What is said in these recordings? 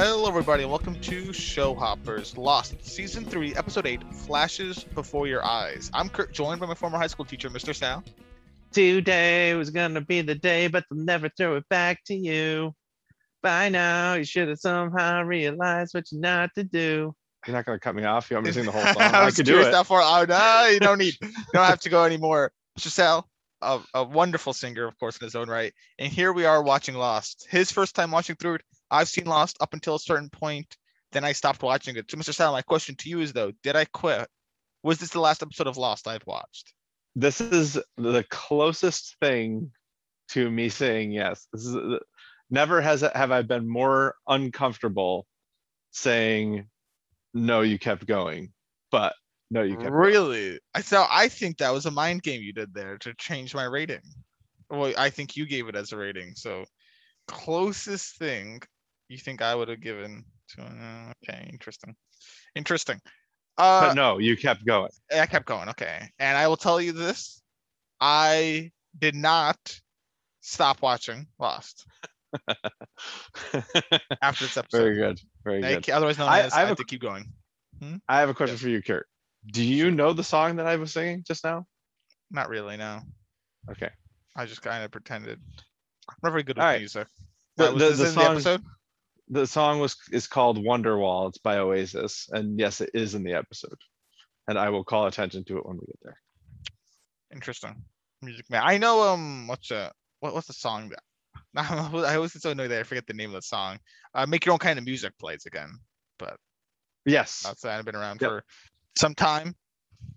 Hello, everybody, and welcome to Show Hoppers Lost, Season 3, Episode 8 Flashes Before Your Eyes. I'm Kurt, joined by my former high school teacher, Mr. Sal. Today was gonna be the day, but they'll never throw it back to you. By now, you should have somehow realized what you're not to do. You're not gonna cut me off. You want me to sing the whole song? I I was could do curious it. That far. Oh, no, you don't need, you don't have to go anymore. Mr. Sal, a, a wonderful singer, of course, in his own right. And here we are watching Lost. His first time watching through it. I've seen Lost up until a certain point. Then I stopped watching it. So, Mr. Sal, my question to you is though, did I quit? Was this the last episode of Lost I've watched? This is the closest thing to me saying yes. This is never has have I been more uncomfortable saying no. You kept going, but no, you kept. Really? I thought I think that was a mind game you did there to change my rating. Well, I think you gave it as a rating. So closest thing you think I would have given to uh, okay, interesting. Interesting. Uh But no, you kept going. I kept going, okay. And I will tell you this. I did not stop watching Lost after this episode. Very good. Very I good. otherwise known I- as I have a- to keep going. I have a question for you, Kurt. Do you know the song that I was singing just now? Not really, no. Okay. I just kind of pretended. I'm not very good with music. The- was the- this the in the episode? The song was is called Wonderwall. It's by Oasis, and yes, it is in the episode. And I will call attention to it when we get there. Interesting. Music man. I know um what's uh what, what's the song that I always get so annoyed that I forget the name of the song. Uh make your own kind of music plays again. But yes. That's that been around Yep. for some time.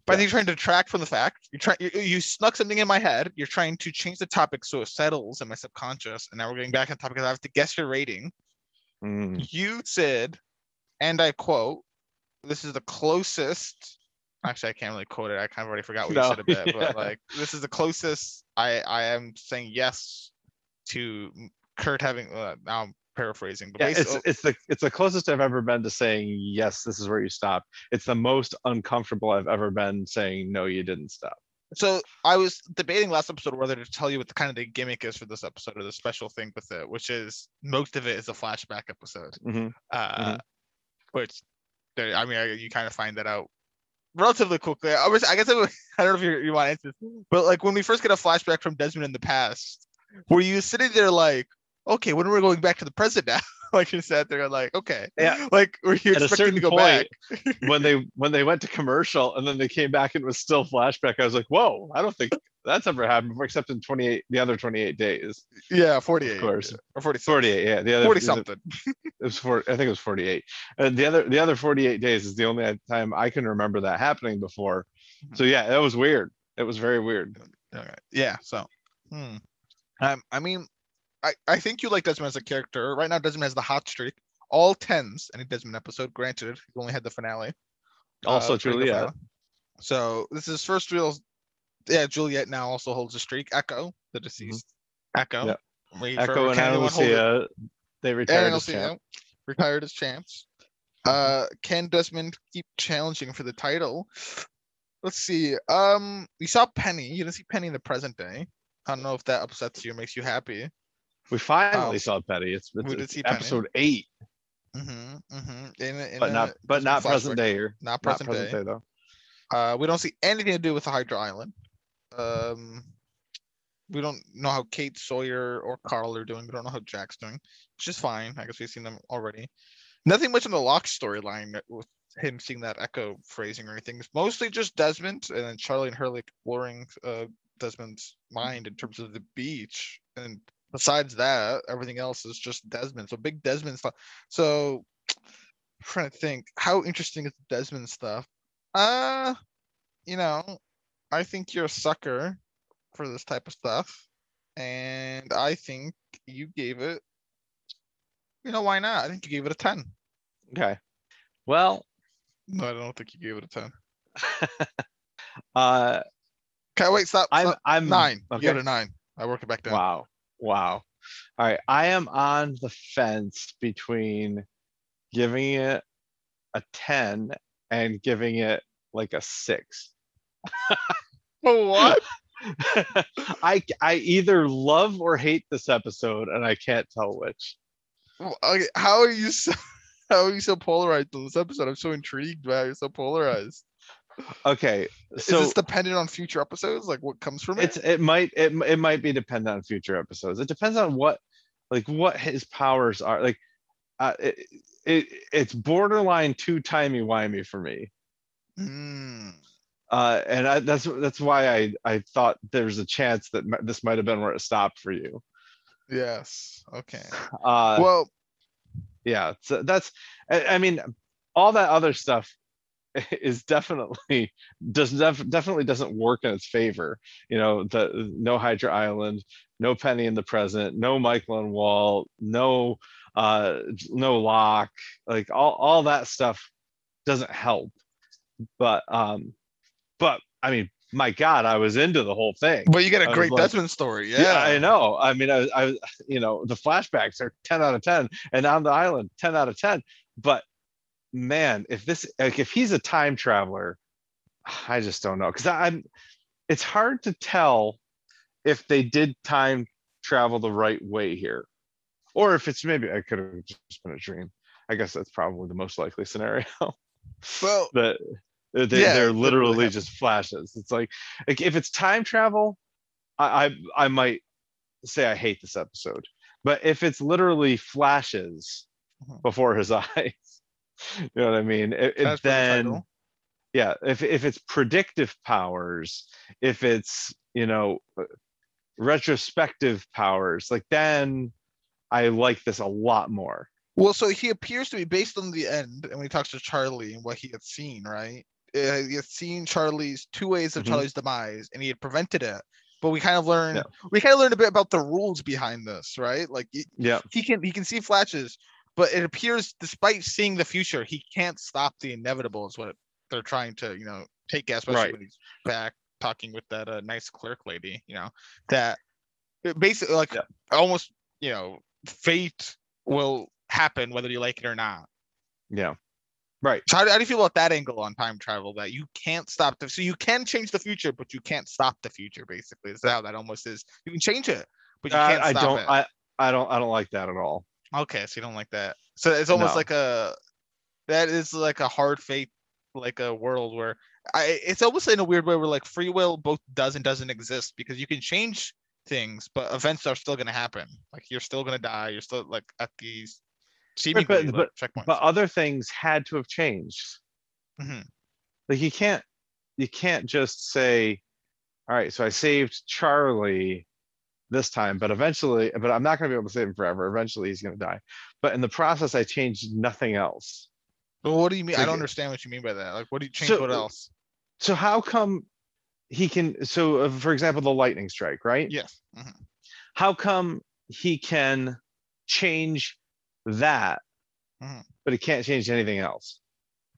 But I think you're trying to detract from the fact. You're trying you, you snuck something in my head. You're trying to change the topic so it settles in my subconscious. And now we're getting back on topic. 'cause I have to guess your rating. Mm. You said, and I quote, this is the closest. Actually, I can't really quote it. I kind of already forgot what you said a bit, yeah. but like this is the closest I I am saying yes to Kurt having. Uh, now I'm paraphrasing, but Yeah, basically, it's it's the it's the closest I've ever been to saying yes. This is where you stop. It's the most uncomfortable I've ever been saying no. You didn't stop. So I was debating last episode whether to tell you what the kind of the gimmick is for this episode or the special thing with it, which is most of it is a flashback episode. Mhm. uh, which there, I mean, I, you kind of find that out relatively quickly. I was, I guess, I, I don't know if you, you want to answer, this, but like when we first get a flashback from Desmond in the past, were you sitting there like, okay, when are we going back to the present now? like you sat there like, okay, Yeah. like were you At expecting to go back? point, when they when they went to commercial and then they came back and it was still flashback, I was like, whoa! I don't think that's ever happened before, except in 28 the other 28 days. Yeah, forty-eight, Of course. or forty, 48, yeah. The other 40 something It was four. I think it was 48. And the other the other 48 days is the only time I can remember that happening before. So yeah, that was weird. It was very weird. Okay. Yeah. So, hmm. Um, I mean, I I think you like Desmond as a character. Right now, Desmond has the hot streak, all tens. Any Desmond episode, granted, he only had the finale. Also uh, true, yeah. finale. So this is his first real. Yeah, Juliet now also holds a streak. Eko, the deceased. Eko. Mm-hmm. Yep. We Echo and hold it. Alicia, they retired as champ. Alcino retired as champs. Uh, can Desmond keep challenging for the title? Let's see. Um, you saw Penny. You didn't see Penny in the present day. I don't know if that upsets you or makes you happy. We finally Oh. saw Penny. It's, it's, did it's see Penny. episode eight, Mm-hmm. Mm-hmm. In, a- in but a- not but not flashback. present day or Not present, day though. Uh, we don't see anything to do with the Hydra Island. Um, we don't know how Kate Sawyer or Karl are doing. We don't know how Jack's doing, which is fine. I guess we've seen them already. Nothing much in the Locke storyline with him seeing that echo phrasing or anything. It's mostly just Desmond and then Charlie and Hurley exploring uh, Desmond's mind in terms of the beach. And besides that, everything else is just Desmond. So big Desmond stuff. So trying to think, how interesting is Desmond stuff? Uh, you know, I think you're a sucker for this type of stuff. And I think you gave it, you know, why not? I think you gave it a 10. Okay. Well, No, I don't think you gave it a 10. uh, Okay, wait, stop. I'm stop. I'm nine. You okay. gave it a nine. I work it back down. Wow. Wow. All right. I am on the fence between giving it a 10 and giving it like a six. What? I I either love or hate this episode and I can't tell which. Okay, how are you so, How are you so polarized on this episode? I'm so intrigued by how you're so polarized. Okay, Is so this dependent on future episodes? Like what comes from it's it? it might it, it might be dependent on future episodes. It depends on what like what his powers are. Like uh, it, it it's borderline too timey wimey for me. Mm, Uh, and I, that's that's why I I thought there's a chance that this might have been where it stopped for you. yes. Okay. Uh, well, yeah so that's I, I mean all that other stuff is definitely does def- definitely doesn't work in its favor you know the no hydra island no penny in the present no michael and walt no uh no locke like all, all that stuff doesn't help but um but i mean my god i was into the whole thing but you got a great like- Desmond story. yeah, Yeah. I know. I mean, I, I, you know, the flashbacks are 10 out of 10, and on the island, 10 out of 10. But man, if this, like, if he's a time traveler, I just don't know. Cause I'm, it's hard to tell if they did time travel the right way here, or if it's maybe I could have just been a dream. I guess that's probably the most likely scenario Well, that they, Yeah, they're literally just flashes. It's like, like if it's time travel, I, I I might say I hate this episode. But if it's literally flashes Mhm. before his eyes, you know what I mean? It, it- That's for the then title. yeah, if if it's predictive powers, if it's you know uh, retrospective powers, like then I like this a lot more. Well, so he appears to be based on the end, and when he talks to Charlie and what he had seen, right? Uh, he had seen Charlie's two ways of Mhm. Charlie's demise, and he had prevented it. But we kind of learned, Yeah. we kind of learned a bit about the rules behind this, right? Like Yeah, he can he can see flashes, but it appears, despite seeing the future, he can't stop the inevitable. Is what they're trying to, you know, take at, especially Right. when he's back talking with that uh, nice clerk lady. You know, that basically like Yeah. almost, you know, fate will happen whether you like it or not. yeah, right. So how, do- how do you feel about that angle on time travel? That you can't stop the so you can change the future, but you can't stop the future. Basically, is how that almost is. You can change it, but you I, can't I stop don't. it. I I don't. I don't like that at all. Okay, so you don't like that. So it's almost No. like a that is like a hard fate, like a world where I it's almost in a weird way where like free will both does and doesn't exist because you can change things, but events are still gonna happen. Like you're still gonna die. You're still like at these seemingly but- like, but- checkpoints. But other things had to have changed. Mhm. like you can't you can't just say all right so i saved charlie this time but eventually but i'm not going to be able to save him forever eventually he's going to die but in the process i changed nothing else But what do you mean? I don't understand what you mean by that. Like, what do you change? So- what else? so how come he can so uh, for example the lightning strike right Yes. mhm. how come he can change that Mhm. but he can't change anything else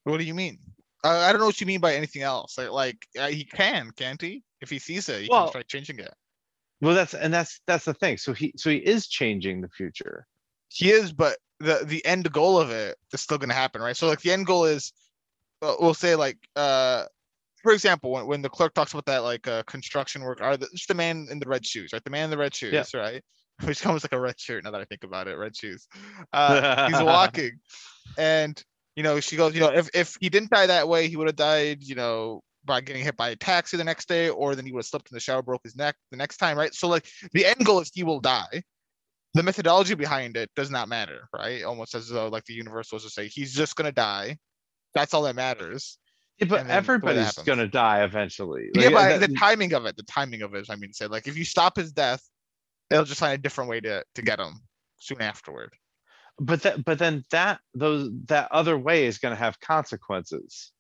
What do you mean? I don't know what you mean by anything else. Like, like uh, he can, can't he? If he sees it, he Well- can try changing it. Well that's and that's that's the thing. So he so he is changing the future. He is but the the end goal of it is still going to happen right? So like the end goal is uh, we'll say like uh for example when, when the clerk talks about that like uh, construction work are the, just the man in the red shoes right? The man in the red shoes right? Which comes like a red shirt now that i think about it red shoes. Uh he's walking. And you know she goes you know if, if he didn't die that way he would have died you know by getting hit by a taxi the next day or then he would have slipped in the shower broke his neck the next time right so like the end goal is he will die the methodology behind it does not matter, right? Almost as though like the universe was to say he's just gonna die. That's all that matters. Yeah, but And then what everybody's gonna die eventually yeah, Like, but that- the timing of it, the timing of it. I mean say, like if you stop his death, they'll just find a different way to to get him soon afterward. but that but then that those that other way is going to have consequences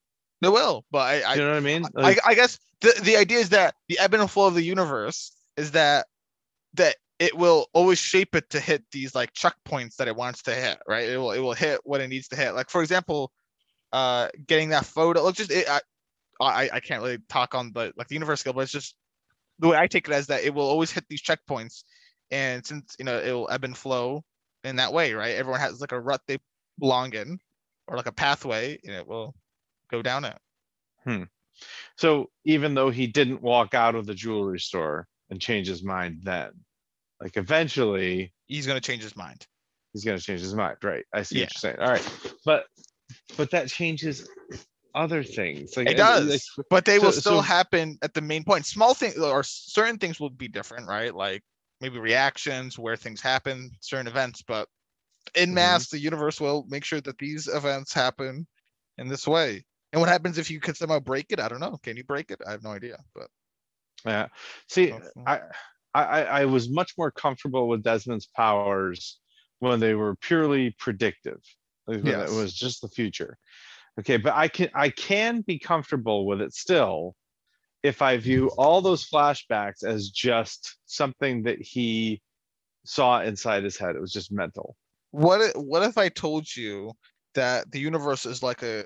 They will, but I I, you know what i mean I, Like, I guess the the idea is that the ebb and flow of the universe is that that it will always shape it to hit these like checkpoints that it wants to hit, right? It will it will hit what it needs to hit. Like for example, uh, getting that photo. Let's just it, I, I I can't really talk on the like the universe scale, but it's just the way I take it as that it will always hit these checkpoints, and since you know it will ebb and flow in that way, right? Everyone has like a rut they belong in, or like a pathway, and it will go down it. Hmm. so even though he didn't walk out of the jewelry store and change his mind then like eventually He's gonna change his mind. he's going to change his mind right i see Yeah. what you're saying all right but but that changes other things. Like It and, like, does, but they will still so- happen at the main point. Small things or certain things will be different, right? Like maybe reactions where things happen, certain events, but in mm-hmm. mass, the universe will make sure that these events happen in this way. And what happens if you could somehow break it? I don't know. Can you break it? I have no idea. But Yeah. See, I, I, I was much more comfortable with Desmond's powers when they were purely predictive. Yes. it was just the future. Okay, but I can I can be comfortable with it still if I view all those flashbacks as just something that he saw inside his head. It was just mental. what what if I told you that the universe is like a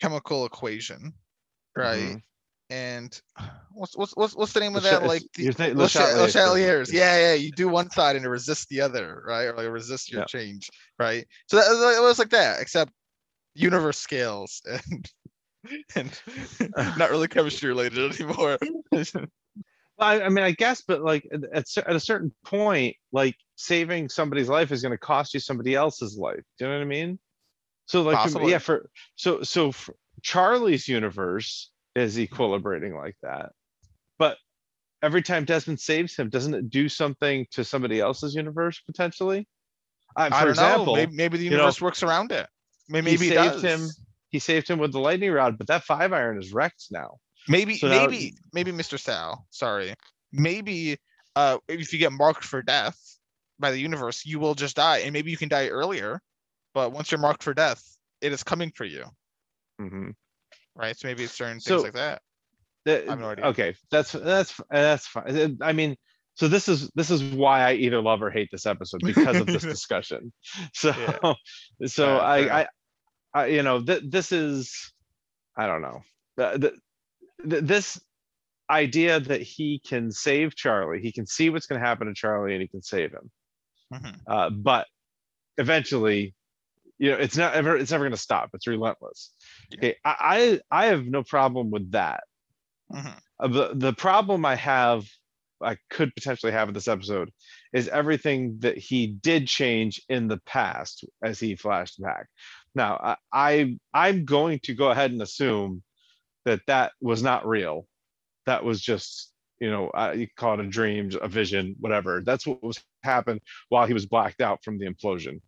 chemical equation, right? Mhm. And what's what's what's what's the name of Le that? Like the, Le Le Chatelier Le Chatelier's. Yeah, yeah. You do one side and it resists the other, right? Or like it resists your Yeah. change, right? So that was, it was like that, except universe scales and and not really chemistry related anymore. Well, I, I mean, I guess, but like at, at, at a certain point, like saving somebody's life is going to cost you somebody else's life. Do you know what I mean? So like, Possibly. yeah, for so so for Charlie's universe is equilibrating like that, but every time Desmond saves him, doesn't it do something to somebody else's universe potentially? Uh, I don't example, know. Maybe, maybe the you know, universe works around it. May- he Maybe it saved does. him- he saved him with the lightning rod, but that five iron is wrecked now. Maybe, So now- maybe, maybe Mr. Sal, sorry. Maybe uh if you get marked for death by the universe, you will just die. And maybe you can die earlier, but once you're marked for death, it is coming for you. Mhm. Right. So maybe it's certain So- things like that. That- I have no idea. Okay, that's that's that's fine. I mean, so this is this is why I either love or hate this episode because of this discussion. So so Yeah, I, I. I you know th- this is I don't know the, the, th- this idea that he can save Charlie, he can see what's going to happen to Charlie and he can save him. Mhm. Uh, but eventually, you know, it's not ever it's never going to stop. It's relentless. Yeah. Okay, I, I I have no problem with that. Mhm. Uh, the the problem I have, I could potentially have in this episode, is everything that he did change in the past as he flashed back. Now, I, I I'm going to go ahead and assume that that was not real. That was just you know uh, you call it a dream, a vision, whatever. That's what was happened while he was blacked out from the implosion.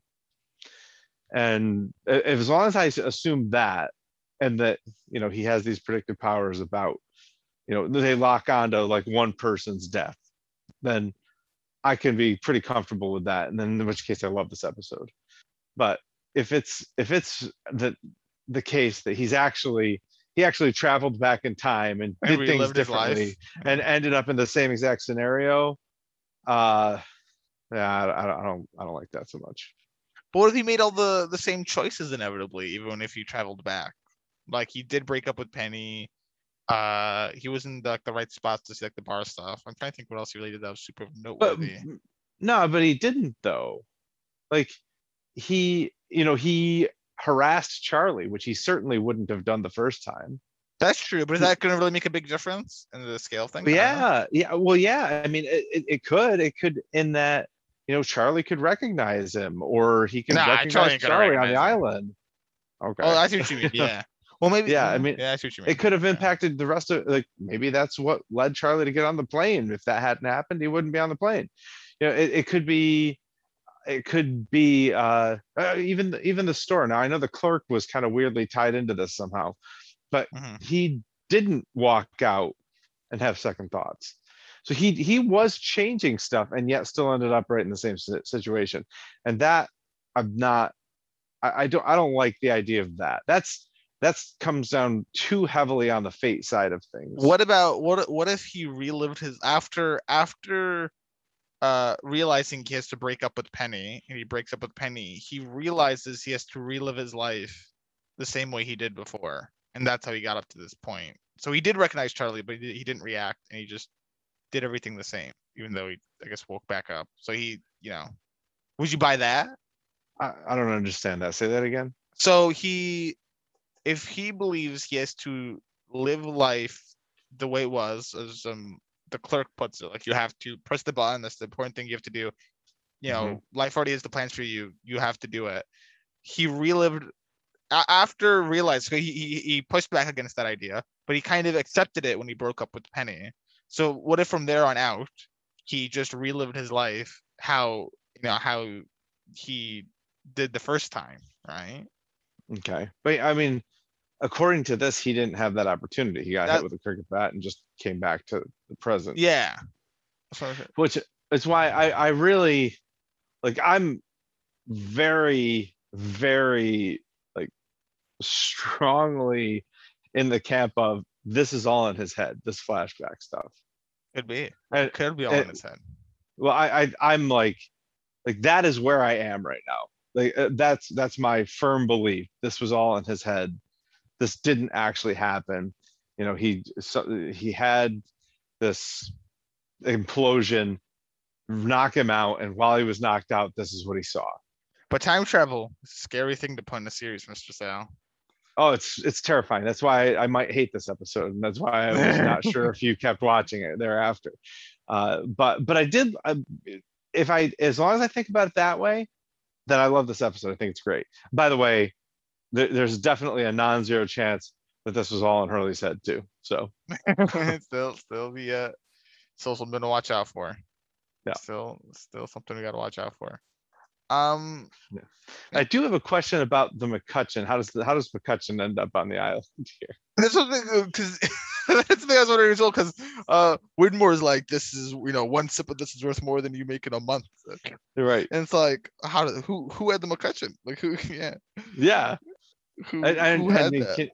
And as long as i assume that, and that you know he has these predictive powers about you know they lock onto like one person's death then i can be pretty comfortable with that. And then in which case i love this episode. But if it's if it's the the case that he's actually he actually traveled back in time and And did things his life. differently and ended up in the same exact scenario uh yeah I I don't i don't like that so much But what if he made all the the same choices inevitably, even if he traveled back? Like he did break up with Penny. Uh, he was in like the right spots to see like the bar stuff. I'm trying to think what else he really did that was super but noteworthy. no but he didn't though like he you know he harassed charlie which he certainly wouldn't have done the first time That's true, but is that going to really make a big difference in the scale thing? But I don't know. yeah yeah well yeah i mean it, it, it could it could in that you know charlie could recognize him or he could Nah, recognize gonna charlie on the him. island okay Oh, I see what you mean. Yeah. Well, maybe. Yeah, I mean, yeah, I see what you mean. it could have Yeah. impacted the rest of like maybe that's what led charlie to get on the plane if that hadn't happened he wouldn't be on the plane you know it, it could be it could be uh uh, even even the store now i know the clerk was kind of weirdly tied into this somehow Mhm. he didn't walk out and have second thoughts so he he was changing stuff and yet still ended up right in the same situation and that i'm not I, I don't i don't like the idea of that that's that's comes down too heavily on the fate side of things What about what? What if he relived his after after uh realizing he has to break up with Penny and he breaks up with Penny, he realizes he has to relive his life the same way he did before. And that's how he got up to this point. So he did recognize Charlie, but he, he didn't react and he just did everything the same, even though he I guess woke back up. So he, you know, would you buy that? I, I don't understand that say that again So he, if he believes he has to live life the way it was, as um the clerk puts it, like you have to press the button. That's the important thing you have to do. You know, life already has the plans for you. You have to do it. He relived after realizing he, he he pushed back against that idea, but he kind of accepted it when he broke up with Penny. So what if from there on out he just relived his life how you know how he did the first time, right? Okay, but I mean, according to this, he didn't have that opportunity. He got That- hit with a cricket bat and just came back to the present. Yeah. That's what I said. Which is why I, I really, like, I'm very, very, like, strongly in the camp of this is all in his head, this flashback stuff. Could be. And- It could be all in his head. Well, I, I, I'm like, like, that is where I am right now. Like, uh, that's, that's my firm belief. This was all in his head. This didn't actually happen. You know, he, so, he had this implosion knock him out. And while he was knocked out, this is what he saw. But time travel, is a scary thing to put in a series, Mr. Sale. Oh, it's, it's terrifying. That's why I might hate this episode. And that's why I was not sure if you kept watching it thereafter. Uh, but, but I did, uh, if I, as long as I think about it that way, then I love this episode. I think it's great. By the way, there, there's definitely a non-zero chance that this was all in Hurley's head too. So, still, still the uh, still something to watch out for. Yeah. Still, still something we gotta watch out for. Um, I do have a question about the MacCutcheon. How does, the how does MacCutcheon end up on the island here? That's something because that's the thing I was wondering as well. Because uh, is like, this is you know one sip of this is worth more than you make in a month, right. and it's like, how did who who had the MacCutcheon? Like who? Yeah, Yeah. who, I, I, who I had mean, that? can,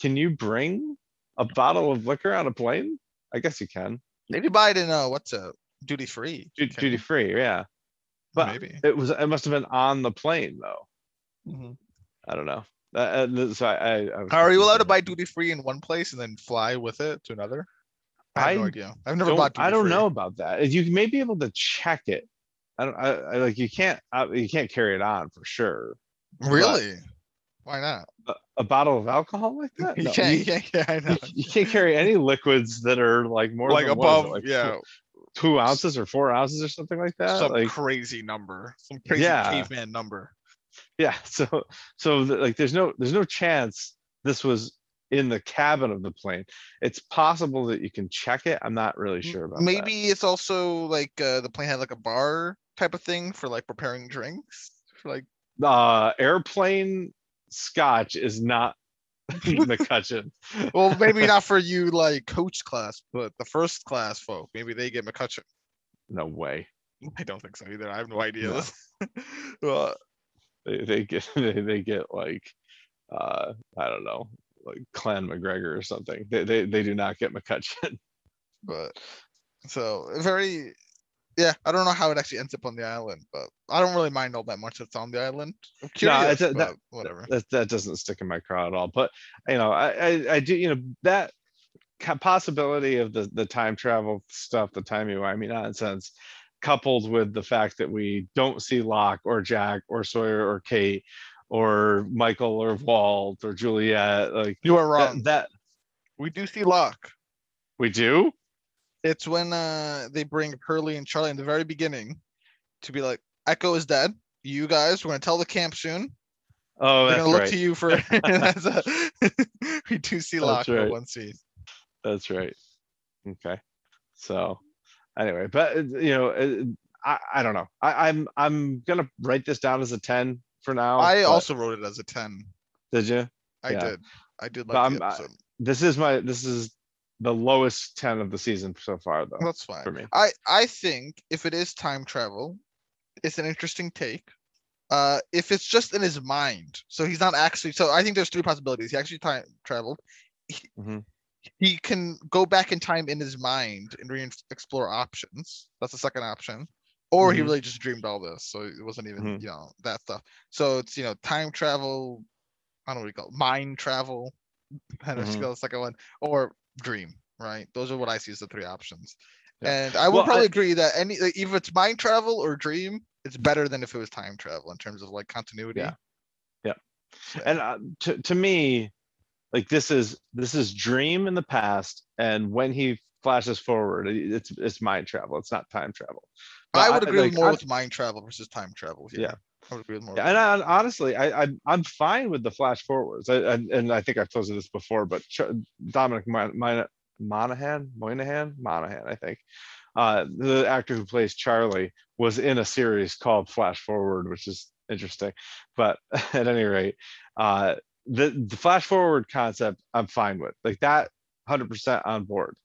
can you bring a bottle of liquor on a plane? I guess you can. Maybe buy it in uh, what's a duty free? Duty free, yeah. But maybe. it was, it must have been on the plane though. Mhm. I don't know. Uh, Uh, so I, I, I are you allowed to buy duty free in one place and then fly with it to another? I have no idea. I've never bought. I don't duty-free. know about that. You may be able to check it. I don't, I, I like, you can't, uh, you can't carry it on for sure. Really? Why not? A, a bottle of alcohol like that? You can't. you- You can't. Yeah, you- can't carry any liquids that are like more Like than, what is it, above, like yeah, two ounces or four ounces or something like that. some Like, crazy number, some crazy Yeah. caveman number. yeah. So, so th- like, there's no, there's no chance this was in the cabin of the plane. It's possible that you can check it. I'm not really sure about that. Maybe it's also like uh, the plane had like a bar type of thing for like preparing drinks. For like, Uh, airplane scotch is not MacCutcheon. well, maybe not for you like coach class, but the first class folk, maybe they get MacCutcheon. No way. I don't think so either. I have no idea. No. well, They, they get, they, they get like, uh, I don't know, like Clan McGregor or something. They, they, they do not get MacCutcheon. but so very yeah i don't know how it actually ends up on the island but i don't really mind all that much that's on the island i'm curious it's a- that- whatever that that doesn't stick in my craw at all. But you know, I I, I do you know that possibility of the the time travel stuff, the timey wimey nonsense, coupled with the fact that we don't see Locke or Jack or Sawyer or Kate or Michael or Walt or Juliet, like you are that, wrong that we do see Locke. we do. It's when uh they bring hurley and charlie in the very beginning to be like eko is dead you guys we're gonna tell the camp soon Oh, we're gonna look right. to you for that's a, we do see Locke right. one scene That's right. Okay. So anyway, but uh, you know, uh, I, I don't know. I, I'm I'm gonna write this down as a 10 for now. i also wrote it as a 10 did you? i Yeah. did i did But like the I'm- I- This is my this is the lowest 10 of the season so far though that's fine for me. I I think if it is time travel, it's an interesting take. Uh, if it's just in his mind, so he's not actually. So I think there's three possibilities. He actually time traveled. He, Mhm. he can go back in time in his mind and re-explore options. That's the second option. Or he Mhm. really just dreamed all this, so it wasn't even Mhm. you know that stuff. So it's you know time travel. I don't know what you call it, mind travel. I don't know what you call the second one or dream. Right, those are what I see as the three options. Yeah. And I would Well, probably I- agree that any like, if it's mind travel or dream, it's better than if it was time travel in terms of like continuity. Yeah. Yeah. And uh, to to me, like this is this is Dream in the past, and when he flashes forward. It's it's mind travel. It's not time travel. I would agree like, more I- with mind travel versus time travel. here. Yeah. I would agree with more. Yeah, with and. I, honestly, I, I I'm fine with the flash forwards. I, and, and I think I've posted this before, but Dominic Mon- Mon- Monaghan, Moynihan, Monaghan, I think, uh, the actor who plays Charlie was in a series called Flash Forward, which is interesting. But at any rate, uh, the the flash forward concept, I'm fine with. Like that, hundred percent on board.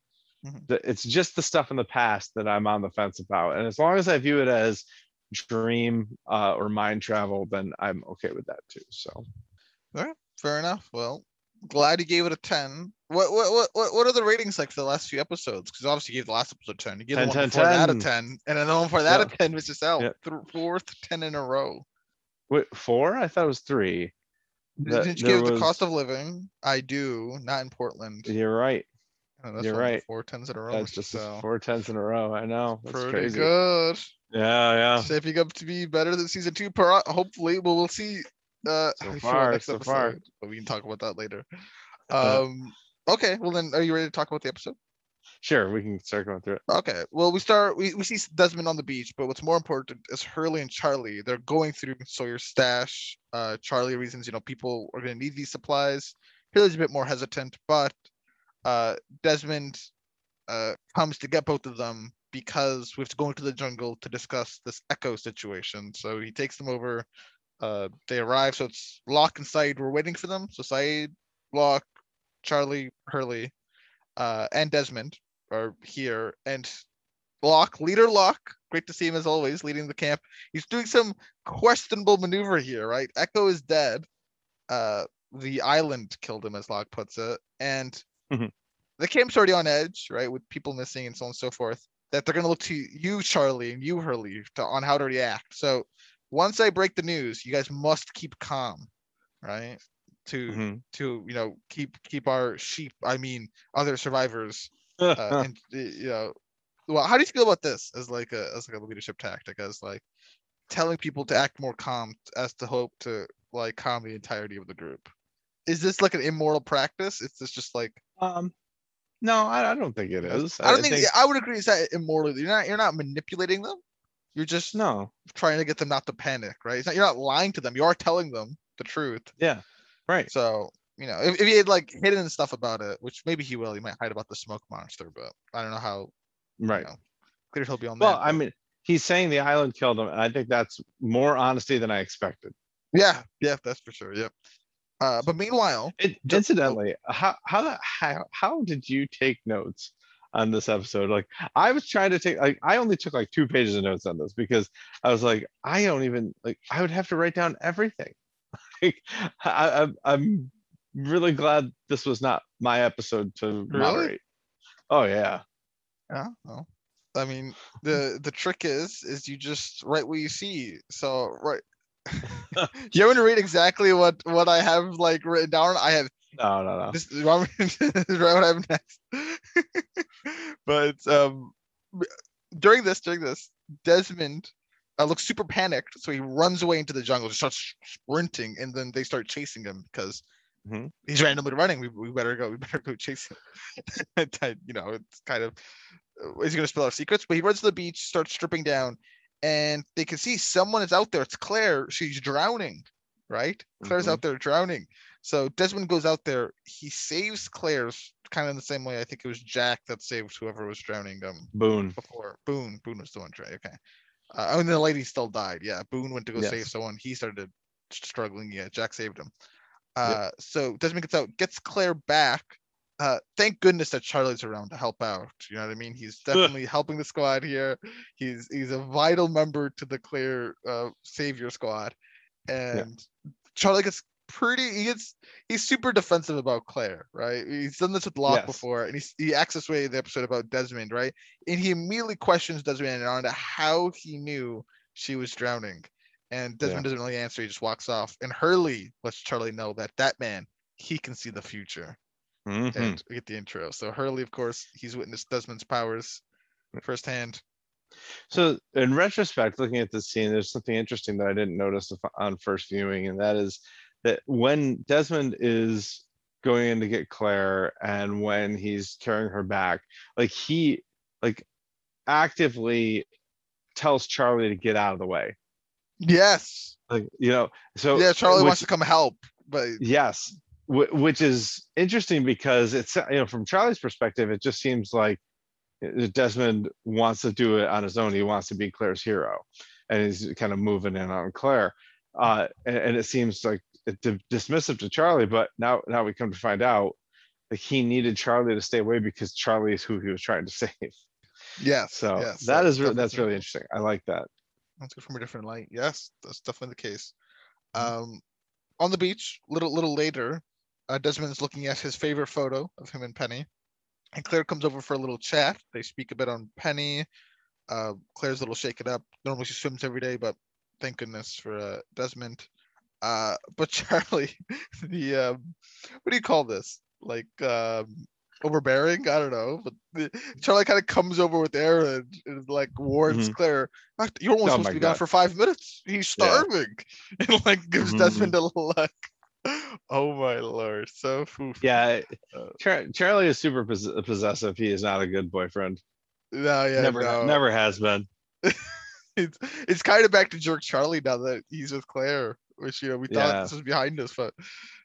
Mhm. It's just the stuff in the past that I'm on the fence about, and as long as I view it as dream uh, or mind travel, then I'm okay with that too. So Fair enough. Well, glad you gave it a ten. What what what what, what are the ratings like for the last few episodes? Because obviously you gave the last episode ten. You gave 10, the one 10, before that a 10. and then the one before that Yep. a ten was just out. Yep. Th- fourth ten in a row. wait, four? I thought it was three. Did- Didn't you give the cost of living? I do, not in Portland. You're right. And that's you're right. Four tens in a row. That's just uh, four tens in a row. I know. That's pretty crazy. good. Yeah, yeah. Shaping up to be better than season two. Per hopefully, but we'll see. Uh, So far, next so far. But we can talk about that later. Um. Okay. Well, then, are you ready to talk about the episode? Sure, we can start going through it. Okay. Well, we start. We, we see Desmond on the beach, but what's more important is Hurley and Charlie. They're going through Sawyer's stash. Uh, Charlie reasons, you know, people are going to need these supplies. Hurley's a bit more hesitant, but uh, Desmond uh, comes to get both of them because we have to go into the jungle to discuss this eko situation. So he takes them over. Uh, they arrive, so it's Locke and Sayid. We're waiting for them. So Sayid, Locke, Charlie, Hurley, uh, and Desmond are here. And Locke, leader Locke, great to see him as always, leading the camp. He's doing some questionable maneuver here, right? Eko is dead. Uh, the island killed him, as Locke puts it, and Mhm. the camp's already on edge, right, with people missing and so on and so forth. That they're gonna look to you, Charlie, and you, Hurley, to, on how to react. So once I break the news, you guys must keep calm, right? To Mhm. to you know keep keep our sheep, I mean other survivors, uh, and you know, well, how do you feel about this as like a as like a leadership tactic, as like telling people to act more calm as to hope to like calm the entirety of the group? Is this like an immoral practice? Is this just like um, no, I, I don't think it is. I don't think, I would agree. Is that immoral? You're not you're not manipulating them. You're just no. trying to get them not to panic, right? It's not, you're not lying to them. You are telling them the truth. Yeah, right. So you know, if, if he had like hidden stuff about it, which maybe he will, he might hide about the smoke monster, but I don't know how. you Right. know, clear he'll be on Well, that. I mean, he's saying the island killed him, and I think that's more honesty than I expected. yeah, yeah, that's for sure. Yep. Uh, but meanwhile, It, oh. incidentally, how how the how, how did you take notes on this episode? Like I was trying to take like I only took like two pages of notes on this because I was like I don't even like I would have to write down everything. like I, I'm I'm really glad this was not my episode to Really? moderate. Oh yeah. yeah, well, I mean, the the trick is is you just write what you see. So right. you want to read exactly what what I have like written down? I have No no no. This want me to what I have next. but um during this, during this, Desmond uh, looks super panicked, so he runs away into the jungle, just starts sprinting, and then they start chasing him because Mhm. he's randomly running. We, we better go. We better go chase him. You know, it's kind of uh, is he gonna spill our secrets? But he runs to the beach, starts stripping down, and they can see someone is out there. It's Claire. She's drowning, right? Claire's Mhm. out there drowning. So Desmond goes out there. He saves Claire's kind of in the same way. I think it was Jack that saved whoever was drowning um Boone. before. Boone. Boone was the one drowning. Okay. Uh, oh, and the lady still died. Yeah. Boone went to go save someone. He started struggling. Yeah. Jack saved him. Uh, so Desmond gets out, gets Claire back. Uh, thank goodness that Charlie's around to help out. You know what I mean? He's definitely helping the squad here. He's he's a vital member to the Claire uh, Savior squad, and Charlie gets pretty. He gets he's super defensive about Claire, right? He's done this with Locke Yes. before, and he's, he acts this way in the episode about Desmond, right? And he immediately questions Desmond on how he knew she was drowning, and Desmond doesn't really answer. He just walks off, and Hurley lets Charlie know that that man he can see the future Mhm. and we get the intro. So Hurley, of course, he's witnessed Desmond's powers firsthand. So in retrospect, looking at this scene, there's something interesting that I didn't notice on first viewing, and that is that when Desmond is going in to get Claire and when he's carrying her back, like he, like actively tells Charlie to get out of the way. Yes. Like, you know, so. Yeah, Charlie which- wants to come help, but Yes, which is interesting because it's, you know, from Charlie's perspective, it just seems like uh, Desmond wants to do it on his own. He wants to be Claire's hero. And he's kind of moving in on Claire. Uh, and, and it seems like dismissive to Charlie, but now, now we come to find out that he needed Charlie to stay away because Charlie is who he was trying to save. Yeah. So yes, that is, re- that's really interesting. I like that. That's good from a different light. Yes, that's definitely the case. Mm-hmm. Um, on the beach, little little later, uh, Desmond's looking at his favorite photo of him and Penny, and Claire comes over for a little chat. They speak a bit on Penny. Uh, Claire's a little shaken up. Normally she swims every day, but thank goodness for uh, Desmond. Uh, but Charlie, the um, what do you call this? Like um, overbearing? I don't know. But the, Charlie kind of comes over with air and, and like warns Mhm. Claire, "Ah, "You're only Oh supposed to be gone for five minutes. He's Yeah. starving," and like gives Mhm. Desmond a look. Oh my lord! So oof. Yeah, Uh, Char- Charlie is super pos- possessive. He is not a good boyfriend. No, yeah, never, no. never has been. it's it's kind of back to jerk Charlie now that he's with Claire, which you know we thought Yeah. this was behind us, but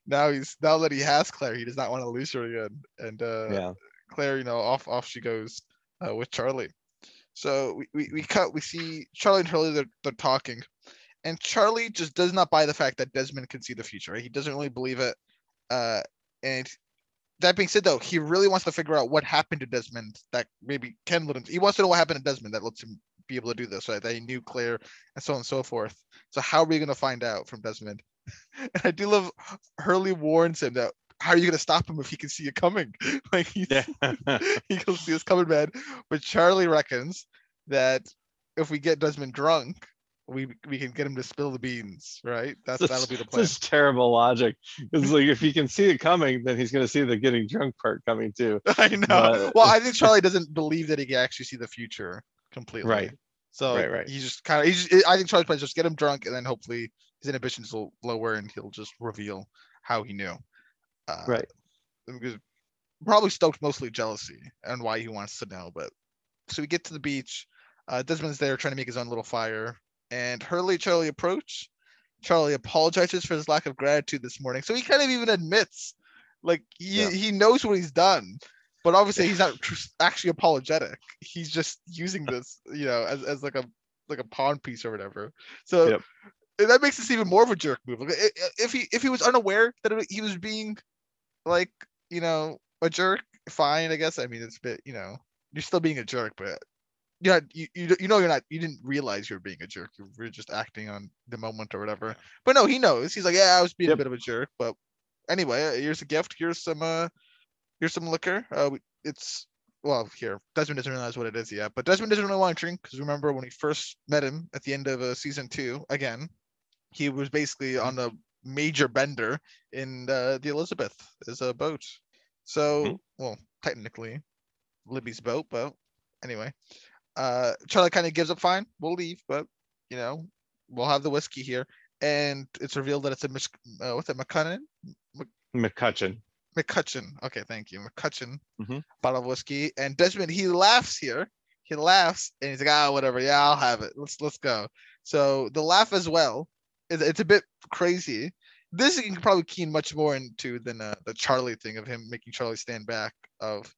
now he's now that he has Claire, he does not want to lose her again. And uh Yeah, Claire, you know, off off she goes uh, with Charlie. So we, we, we cut we see Charlie and Charlie they're, they're talking. And Charlie just does not buy the fact that Desmond can see the future. Right? He doesn't really believe it. Uh and that being said though, he really wants to figure out what happened to Desmond that maybe can let him he wants to know what happened to Desmond that lets him be able to do this, right? That he knew Claire and so on and so forth. So how are we gonna find out from Desmond? And I do love Hurley warns him that how are you gonna stop him if he can see you coming? like he's yeah, he can see us coming, man. But Charlie reckons that if we get Desmond drunk, we we can get him to spill the beans, right? That's that'll be the plan. This is terrible logic. It's like if he can see it coming, then he's gonna see the getting drunk part coming too. I know. but- well, I think Charlie doesn't believe that he can actually see the future completely. Right. So Right, right. he just kind of he just, I think Charlie's plan is just get him drunk and then hopefully his inhibitions will lower and he'll just reveal how he knew. Uh, Right. because probably stoked mostly jealousy and why he wants to know. But so we get to the beach. Uh, Desmond's there trying to make his own little fire, and Hurley Charlie approach. Charlie apologizes for his lack of gratitude this morning, so he kind of even admits, like he Yeah. he knows what he's done, but obviously he's not tr- actually apologetic. He's just using this, you know, as, as like a like a pawn piece or whatever. So Yep. that makes this even more of a jerk move. Like, if he if he was unaware that it- he was being like you know a jerk, fine, I guess. I mean, it's a bit you know you're still being a jerk, but yeah, you, you you know you're not you didn't realize you were being a jerk. You were just acting on the moment or whatever. But no, he knows. He's like, yeah, I was being Yep. a bit of a jerk, but anyway, uh, here's a gift. Here's some uh, here's some liquor. Uh, it's well here. Desmond doesn't realize what it is yet, but Desmond doesn't really want to drink because remember when we first met him at the end of uh, season two again, he was basically on a major bender in uh, the Elizabeth as a boat. So, Mhm. well, technically, Libby's boat, but anyway, uh, Charlie kind of gives up. Fine, we'll leave, but you know, we'll have the whiskey here, and it's revealed that it's a uh, what's it, McCunnan, MacCutcheon. MacCutcheon. Okay, thank you, MacCutcheon. Mhm. Bottle of whiskey, and Desmond he laughs here. He laughs, and he's like, ah, whatever. Yeah, I'll have it. Let's let's go. So the laugh as well. It's, it's a bit crazy. This you can probably keen much more into than uh, the Charlie thing of him making Charlie stand back. Of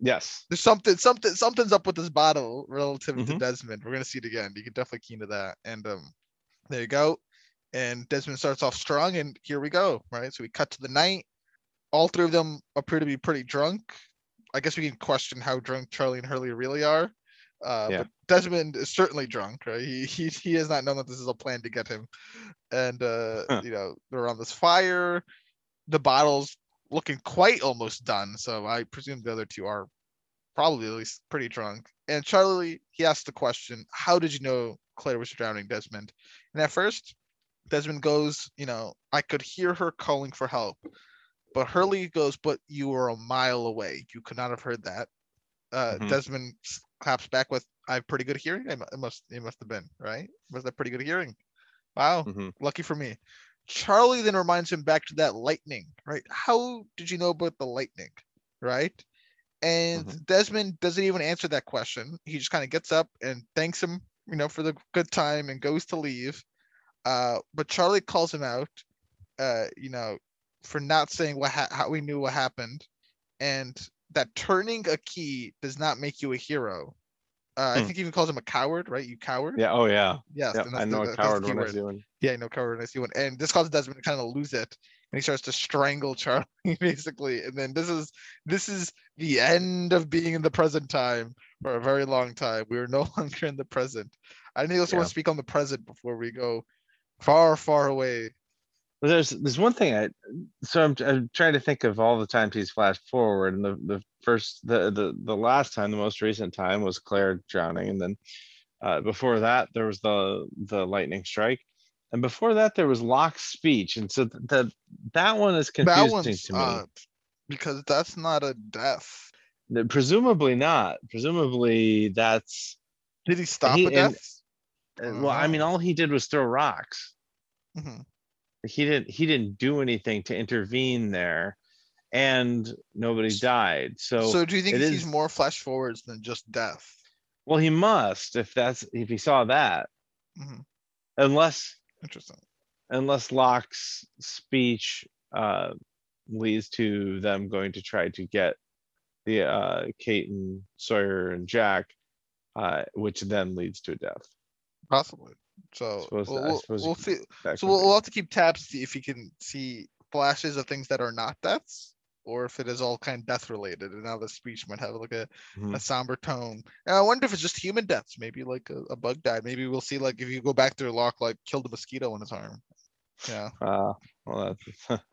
Yes. there's something something something's up with this bottle relative to Mhm. Desmond. We're gonna see it again. You can definitely keen to that. And um, there you go. And Desmond starts off strong, and here we go. Right. So we cut to the night. All three of them appear to be pretty drunk. I guess we can question how drunk Charlie and Hurley really are. Uh, Yeah. But Desmond is certainly drunk, right? He, he he has not known that this is a plan to get him. And uh, Huh. you know they're on this fire. The bottles looking quite almost done. So I presume the other two are probably at least pretty drunk. And Charlie, he asked the question, How did you know Claire was drowning Desmond? And at first, Desmond goes, You know, I could hear her calling for help. But Hurley goes, But you were a mile away. You could not have heard that. Uh, Mhm. Desmond claps back with, I have pretty good hearing. It must, it must have been, right? Was that pretty good hearing. Wow Mhm. lucky for me. Charlie then reminds him back to that lightning, right? How did you know about the lightning, right? And Mhm. Desmond doesn't even answer that question. He just kind of gets up and thanks him, you know, for the good time and goes to leave. Uh, but Charlie calls him out, uh, you know, for not saying what ha- how we knew what happened, and that turning a key does not make you a hero. Uh, I Hmm. think he even calls him a coward, right? You coward. Yeah, oh yeah, Yes. yeah, and I that's the- know a that's the coward key when I. Yeah, no cover and I see one. And this causes Desmond to kind of lose it. And he starts to strangle Charlie basically. And then this is this is the end of being in the present time for a very long time. We are no longer in the present. I need also want to speak on the present before we go far, far away. Well, there's there's one thing I so I'm, I'm trying to think of all the times he's flashed forward, and the the first the the the last time, the most recent time was Claire drowning, and then uh, before that there was the the lightning strike, and before that there was Locke's speech, and so th- that that one is confusing to me. odd because that's not a death. Presumably not. Presumably that's Did he stop He- a and- death? uh, well. I mean, Oh. all he did was throw rocks. Mhm. he didn't he didn't do anything to intervene there and nobody died so, So do you think it he sees is- more flash forwards than just death? well he must if that's if he saw that Mhm. unless Interesting. unless locke's speech uh leads to them going to try to get the uh kate and sawyer and jack uh which then leads to a death Possibly. So we'll, that- we'll- we'll see. So we'll, we'll have to keep tabs to see if he can see flashes of things that are not deaths, or if it is all kind of death related. And now the speech might have like a, a Mhm. somber tone. And I wonder if it's just human deaths. Maybe like a, a bug died. Maybe we'll see like if you go back through Locke, like killed a mosquito in his arm. Yeah. uh well that's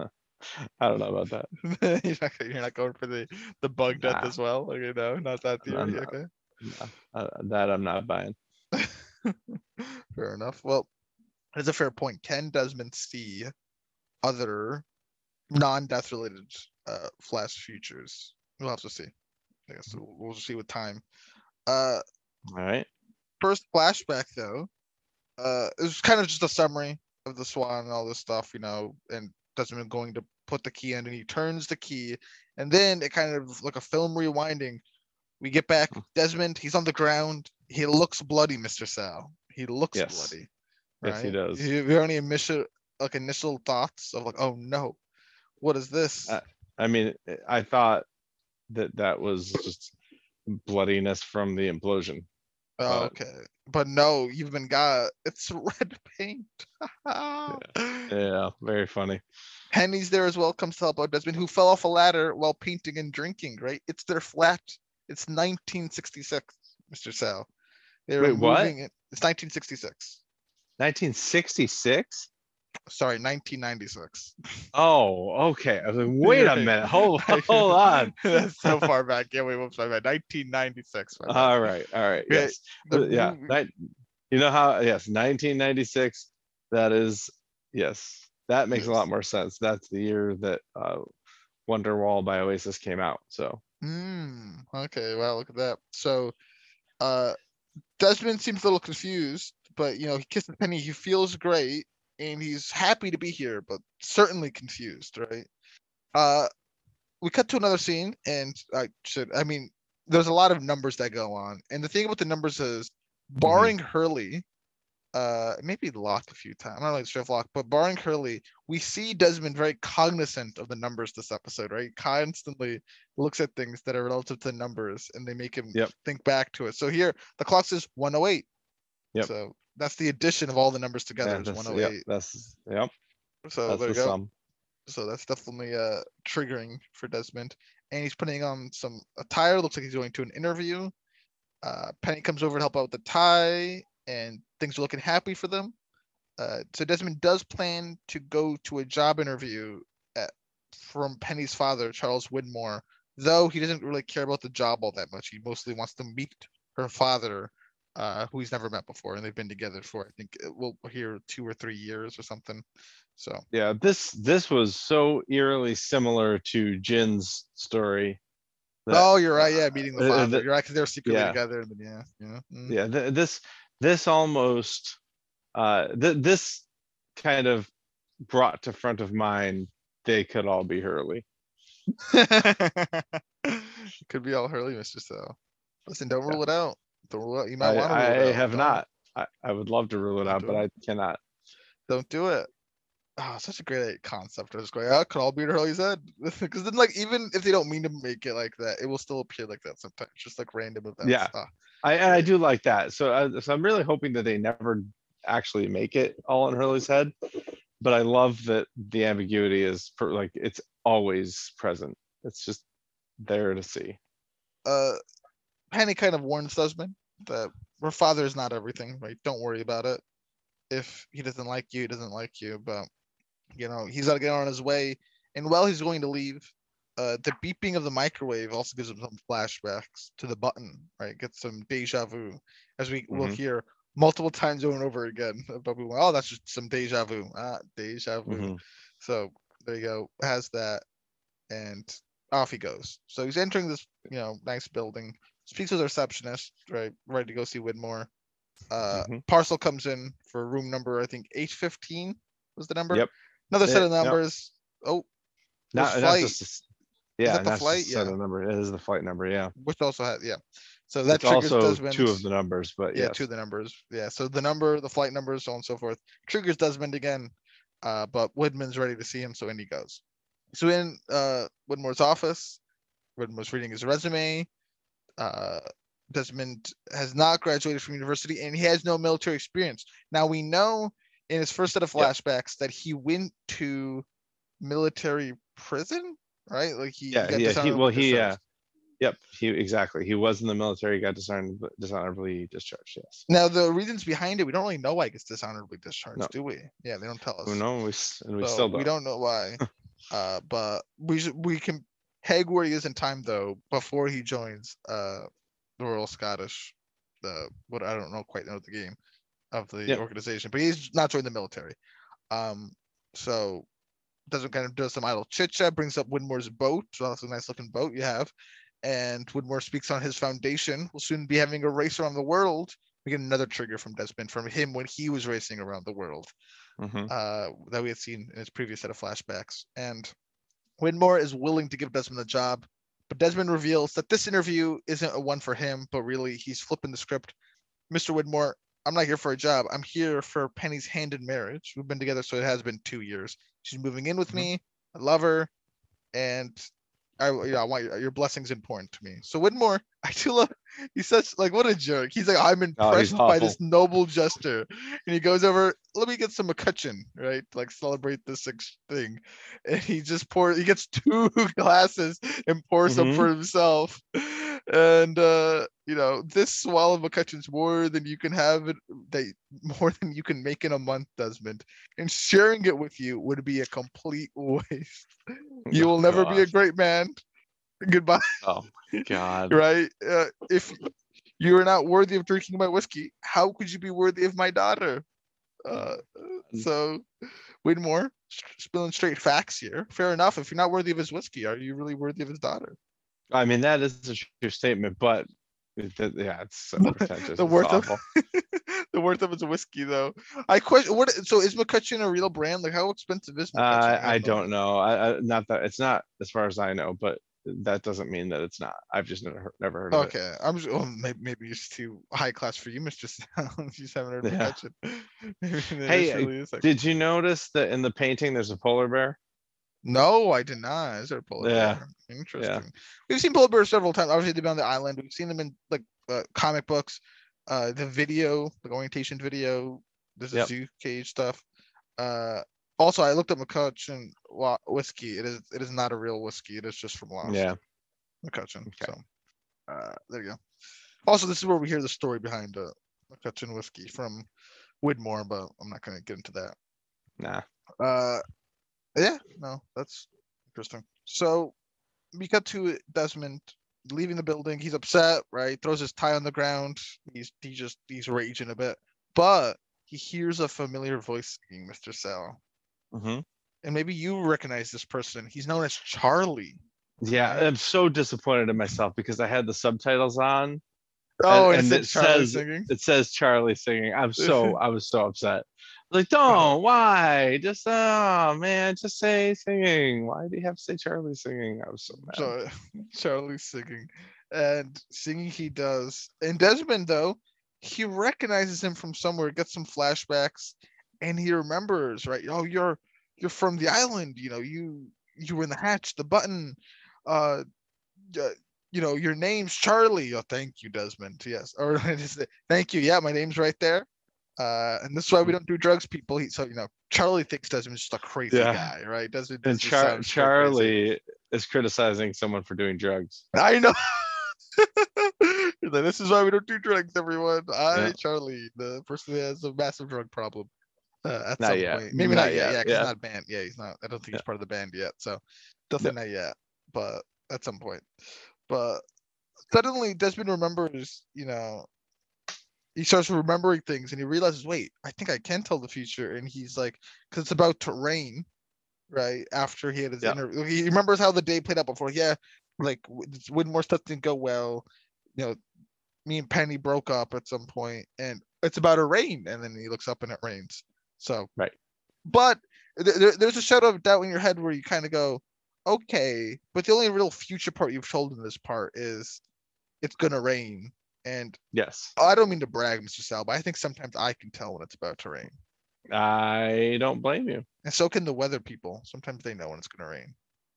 i don't know about that you're, not, you're not going for the the bug death Nah. as well. Okay, no, not that theory. not. Okay. No, uh, that i'm not buying fair enough. Well, that's a fair point. Can Desmond see other non-death related uh, flash futures? We'll have to see. I guess we'll, we'll just see with time. Uh, all right first flashback though, uh, it was kind of just a summary of the swan and all this stuff, you know, and Desmond going to put the key in, and he turns the key, and then it kind of like a film rewinding. We get back. Hmm. Desmond, he's on the ground. He looks bloody, Mr. Sal. He looks Yes. bloody. Yes, he does. You have any initial like initial thoughts of like, oh no, what is this? Uh, I mean, I thought that that was just bloodiness from the implosion. oh, uh, okay, but no, you've been got it's red paint. Yeah, very funny. Penny's there as well, comes to help out Desmond, who fell off a ladder while painting and drinking, right? It's their flat. It's 1966, Mr. Sal. They were Wait, what? moving it. It's 1966. 1966? Sorry, 1996. Oh, okay. I was like, wait a minute. Hold, hold on. That's so far back. Yeah, my bad. 1996. my bad. All right, all right. Yes. the Uh, yeah. That, you know how, yes, 1996. That is, yes, that makes a lot more sense. That's the year that uh, Wonderwall by Oasis came out. So, Mm, okay, well, look at that. So, uh, Desmond seems a little confused, but you know, he kisses Penny. He feels great, and he's happy to be here, but certainly confused, right? Uh, we cut to another scene, and I should, I mean, there's a lot of numbers that go on, and the thing about the numbers is, barring Hurley, uh, maybe Locke a few times. I'm not really sure if Locke, but barring Hurley, we see Desmond very cognizant of the numbers this episode, right? Constantly looks at things that are relative to the numbers and they make him Yep. think back to it. So here the clock says 108. Yep. So that's the addition of all the numbers together yeah, is that's, yep, 108. that's, yep, so that's there the you go. sum. So that's definitely uh triggering for Desmond. And he's putting on some attire. Looks like he's going to an interview. Uh, Penny comes over to help out with the tie, and things are looking happy for them. Uh, so Desmond does plan to go to a job interview at, from Penny's father, Charles Widmore, though he doesn't really care about the job all that much. He mostly wants to meet her father, uh, who he's never met before, and they've been together for I think uh, we'll hear two or three years or something. So Yeah, this, this was so eerily similar to Jin's story. that- Oh, you're right. Yeah, meeting the uh, the- you're right, because they're secretly yeah. together. And then, yeah, yeah. mm. yeah th- this this almost uh th- this kind of brought to front of mind, they could all be Hurley. Could be all Hurley, Mr. Sal. Listen, don't rule it out. Don't rule. You I, might want to. I have not. I, I would love to rule it out, but. I cannot. Don't do it. Oh, such a great concept. I was going, oh, could all be Hurley's head. Because then, like, even if they don't mean to make it like that, it will still appear like that sometimes. Just like random events. Yeah. Ah, I, and I do like that. So, I, so I'm really hoping that they never actually make it all in Hurley's head. But I love that the ambiguity is per, like it's always present. It's just there to see. uh, Penny kind of warns Desmond that her father is not everything, right? Don't worry about it. If he doesn't like you, he doesn't like you, but you know, he's gotta get on his way. And while he's going to leave, uh, the beeping of the microwave also gives him some flashbacks to the button, right? Gets some deja vu, as we will Mhm. hear multiple times over and over again. But we went, oh, that's just some deja vu. Ah, deja vu. Mhm. So there you go. Has that, and off he goes. So he's entering this, you know, nice building. Speaks with the receptionist, right? Ready to go see Widmore. Uh, Mhm. parcel comes in for room number, I think H fifteen was the number. Yep. Another set of yep. numbers. Oh, Not, flight- just, a yeah, that the flight? Yeah. of number. It is the flight number. Yeah. which also had yeah. So that It's triggers also Desmond. two of the numbers, but yeah, yes. two of the numbers. Yeah, so the number, the flight numbers, so on and so forth, triggers Desmond again. Uh, but Widmore's ready to see him, so in he goes. So in uh Widmore's office, Widmore's reading his resume. Uh, Desmond has not graduated from university and he has no military experience. Now we know in his first set of Yep. flashbacks that he went to military prison, right? Like he, Yeah, yeah, he- well, he, discharged. uh, Yep, he exactly. He was in the military, got dishonorably, dishonorably discharged. Yes. Now the reasons behind it, we don't really know why he gets dishonorably discharged, No. do we? Yeah, they don't tell us. We know, we, and we So still don't. we don't know why. uh, but we we can he is in time though before he joins uh the Royal Scottish, the what I don't know quite know the game of the Yep. organization, but he's not joined the military. Um, so doesn't kind of does some idle chit chat, brings up Widmore's boat. So that's a nice looking boat you have. And Widmore speaks on his foundation. We'll soon be having a race around the world. We get another trigger from Desmond from him when he was racing around the world Mhm. uh, that we had seen in his previous set of flashbacks. And Widmore is willing to give Desmond the job, but Desmond reveals that this interview isn't a one for him, but really he's flipping the script. Mr. Widmore, I'm not here for a job. I'm here for Penny's hand in marriage. We've been together, so it has been two years. She's moving in with Mhm. me. I love her, and I, you know, I want your, your blessings important to me. So Widmore, I do love. He's such like what a jerk. He's like I'm Oh, impressed by this noble gesture, and he goes over. Let me get some MacCutcheon, right? Like celebrate this thing, and he just pours. He gets two glasses and pours some Mhm. for himself, and uh, you know this swallow of MacCutcheon's more than you can have it. That more than you can make in a month, Desmond. And sharing it with you would be a complete waste. You Oh, will never be a great man. Goodbye Oh, God. right? Uh, if you are not worthy of drinking my whiskey, how could you be worthy of my daughter? Uh, Mm. so, Widmore, spilling straight facts here. Fair enough. If you're not worthy of his whiskey, are you really worthy of his daughter? I mean, that is a true statement, but it- that- yeah, it's so pretentious. the worth of the worth of his whiskey, though. I question what. So is MacCutcheon a real brand? Like, how expensive is MacCutcheon? Uh, I don't know. don't know. I, I not that it's not as far as I know, but that doesn't mean that it's not. I've just never heard, never heard of it. Okay, I'm just, well, maybe, maybe it's too high class for you, Mr. Sal. you just haven't heard Yeah. Hey, really like- Did you notice that in the painting there's a polar bear? No, I did not. Is there a polar Yeah. bear? Interesting. We've seen polar bears several times. Obviously, they've been on the island. We've seen them in like uh, comic books, uh, the video, the orientation video. There's a Yep. zoo cage stuff. Uh, also, I looked up MacCutcheon whiskey. It is it is not a real whiskey. It is just from Lost. Yeah. MacCutcheon. Okay. So, uh, there you go. Also, this is where we hear the story behind uh, MacCutcheon whiskey from Widmore, but I'm not going to get into that. Nah. Uh, yeah, no, that's interesting. So we cut to Desmond leaving the building. He's upset, right? Throws his tie on the ground. He's he just he's raging a bit, but he hears a familiar voice speaking, Mr. Sal, hmm and maybe you recognize this person. He's known as Charlie. Yeah, I'm so disappointed in myself because I had the subtitles on. Oh, and and, it it Charlie says- singing. It says Charlie singing. I'm so I was so upset. Like, don't, why? Just, oh man, just say singing. Why do you have to say Charlie singing? I was so mad. Char- Charlie singing and singing he does. And Desmond though, he recognizes him from somewhere, gets some flashbacks, and he remembers, right? Oh, you're you're from the island, you know, you you were in the hatch, the button, uh, uh, you know, your name's Charlie. Oh, thank you, Desmond. Yes. Or thank you. Yeah, my name's right there. Uh, and this is why we don't do drugs, people. He, so you know, Charlie thinks Desmond's just a crazy Yeah. guy, right? Desmond And Char- so crazy. Charlie is criticizing someone for doing drugs. I know. Like, this is why we don't do drugs, everyone. I, Yeah. Charlie, the person who has a massive drug problem. Uh, at Not some yet. point. Maybe not, Not yet. yet, Yeah, yeah. he's not banned. Yeah, he's not. I don't think Yeah. he's part of the band yet. So definitely not yet. But at some point. But suddenly Desmond remembers, you know, he starts remembering things and he realizes, wait, I think I can tell the future. And he's like, because it's about to rain, right? After he had his Yeah. interview, he remembers how the day played out before. Yeah, like when more stuff didn't go well. You know, me and Penny broke up at some point, and it's about to rain. And then he looks up and it rains. So Right. But th- there, there's a shadow of doubt in your head where you kind of go, okay. But the only real future part you've told in this part is it's gonna rain. And Yes. I don't mean to brag, Mr. Sal, but I think sometimes I can tell when it's about to rain. I don't blame you. And so can the weather people. Sometimes they know when it's gonna rain.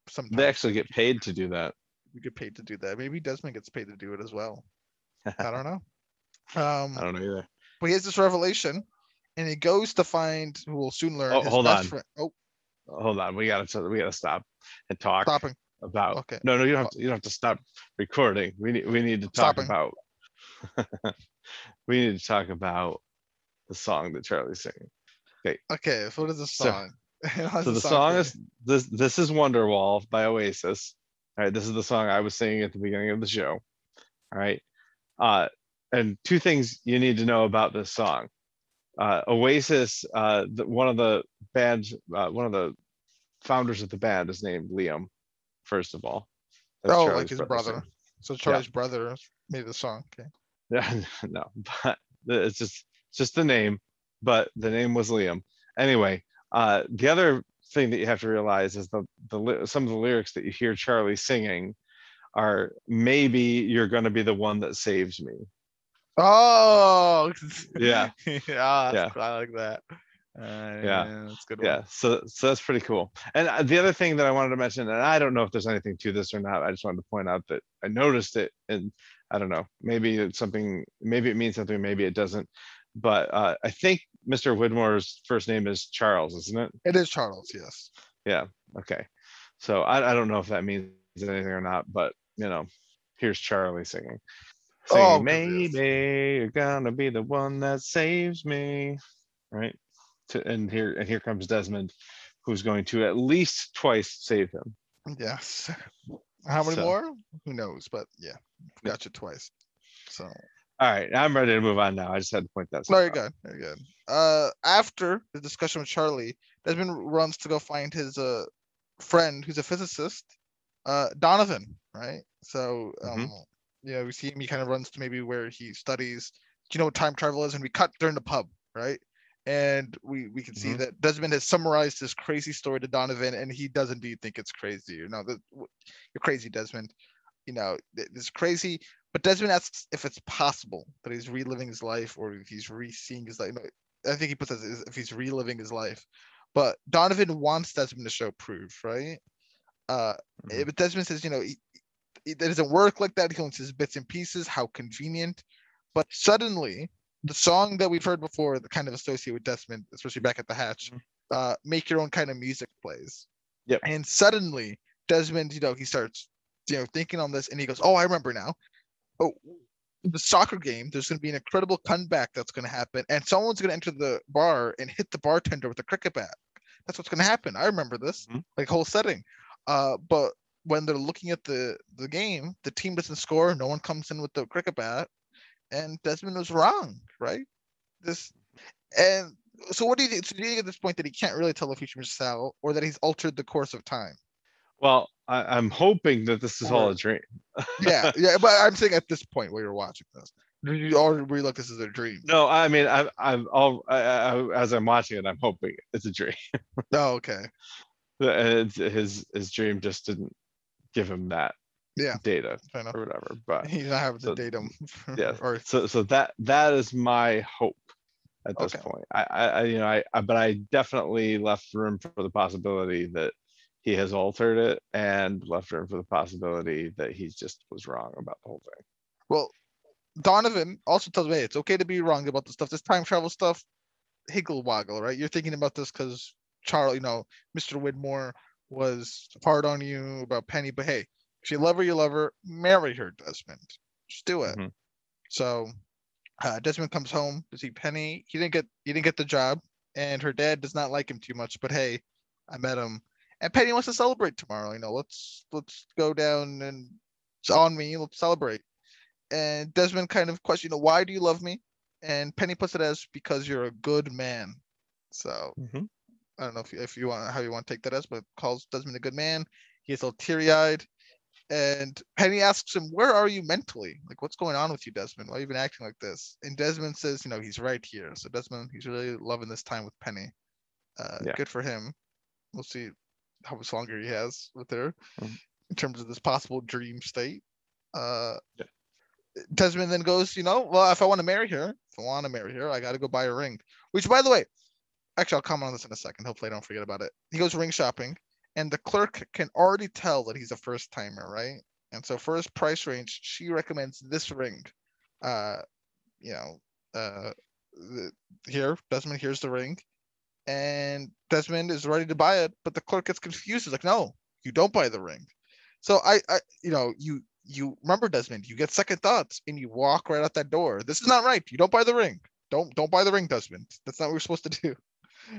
Sometimes They actually get paid to do that. we get paid to do that. Maybe Desmond gets paid to do it as well. I don't know. Um, I don't know either. but he has this revelation, and he goes to find who will soon learn. Oh, his hold best on. Friend. Oh, Hold on, we gotta, we gotta stop and talk stopping. about. Okay. No, no, you don't have to, you don't have to stop recording. We need, we need to talk Stopping. about. We need to talk about the song that Charlie's singing. Okay, Okay. so what is the song? How's So the song is, this, this is Wonderwall by Oasis. All right, this is the song I was singing at the beginning of the show. All right. Uh, and two things you need to know about this song. Uh, Oasis, uh, the, one of the bands, uh, one of the founders of the band is named Liam, first of all. That's Oh, like his brother's brother. So Charlie's brother made the song. Okay. Yeah, no, but it's just it's just the name, but the name was Liam. Anyway, uh, the other thing that you have to realize is the the some of the lyrics that you hear Charlie singing are maybe you're going to be the one that saves me. Oh. Yeah. yeah. Yeah. I like that. Uh, Yeah. That's good. One. Yeah, so so that's pretty cool. And uh, the other thing that I wanted to mention, and I don't know if there's anything to this or not. I just wanted to point out that I noticed it, and I don't know, maybe it's something, maybe it means something, maybe it doesn't. But uh, I think Mr. Widmore's first name is Charles, isn't it? It is Charles. Yes. Yeah. Okay, so I, I don't know if that means anything or not, but you know, here's Charlie singing. Oh, Singing, goodness. maybe you're gonna be the one that saves me, right? To, and here and here comes Desmond, who's going to at least twice save him. Yes. How many So- more? Who knows? But yeah, got you twice. So All right, I'm ready to move on now. I just had to point that. very stuff out. good. Very good. Uh, after the discussion with Charlie, Desmond runs to go find his uh friend who's a physicist, uh Donovan. Right. So um, Mhm. You know, we see him. He kind of runs to maybe where he studies. Do you know what time travel is? And we cut during the pub, right? And we we can see Mhm. that Desmond has summarized this crazy story to Donovan, and he does indeed think it's crazy. You know, that you're crazy, Desmond. You know, is crazy. But Desmond asks if it's possible that he's reliving his life or if he's re-seeing his life. I think he puts it as if he's reliving his life. But Donovan wants Desmond to show proof, right? Uh, Mhm. but Desmond says, you know, he, it doesn't work like that. He only says bits and pieces. How convenient. But suddenly, the song that we've heard before, that kind of associate with Desmond, especially back at the hatch, Mhm. uh, make your own kind of music plays. Yep. And suddenly, Desmond, you know, he starts, you know, thinking on this, and he goes, "Oh, I remember now. Oh, the soccer game. There's going to be an incredible comeback that's going to happen, and someone's going to enter the bar and hit the bartender with a cricket bat. That's what's going to happen. I remember this, Mhm. like whole setting. Uh, but when they're looking at the the game, the team doesn't score. No one comes in with the cricket bat, and Desmond was wrong, right? This and so what do you think? So do you think at this point that he can't really tell the future Mr. Sal, or that he's altered the course of time? Well, I, I'm hoping that this is all a dream. Yeah, yeah, but I'm saying at this point where you're watching this, you already look this as a dream? No, I mean, I, I'm all, I, I, as I'm watching it, I'm hoping it's a dream. Oh, okay. It's- uh, his, his dream just didn't give him that Yeah. data or whatever, but He's not having So, to date him. yeah, Or so, so that, that is my hope at this Okay. point. I, I, you know, I, I- but I definitely left room for the possibility that he has altered it and left room for the possibility that he just was wrong about the whole thing. well, Donovan also tells me hey, it's okay to be wrong about the stuff. This time travel stuff, higgle waggle, right? You're thinking about this because Charlie, you know, Mr. Widmore was hard on you about Penny, but hey, if you love her, you love her. Marry her, Desmond. Just do it. Mhm. So uh, Desmond comes home to see Penny. He didn't get he didn't get the job, and her dad does not like him too much. But hey, I met him, and Penny wants to celebrate tomorrow. You know, let's let's go down and it's on me. Let's celebrate. And Desmond kind of questions, you know, why do you love me? And Penny puts it as because you're a good man. So I don't know if you, if you want how you want to take that as, but calls Desmond a good man. He gets all teary eyed. And Penny asks him, Where are you mentally? Like, what's going on with you, Desmond? Why are you even acting like this? And Desmond says, You know, he's right here. So, Desmond, he's really loving this time with Penny. Uh, Yeah. Good for him. We'll see how much longer he has with her Mhm. in terms of this possible dream state. Uh, Yeah. Desmond then goes, You know, well, if I want to marry her, if I want to marry her, I got to go buy a ring. Which, by the way, actually, I'll comment on this in a second. Hopefully, I don't forget about it. He goes ring shopping and the clerk can already tell that he's a first timer, right? And so for his price range, she recommends this ring. Uh, you know, uh, the, here Desmond, here's the ring, and Desmond is ready to buy it, but the clerk gets confused. He's like, "No, you don't buy the ring." So I, I, you know, you you remember Desmond, you get second thoughts and you walk right out that door. This is not right. You don't buy the ring. Don't don't buy the ring, Desmond. That's not what we're supposed to do.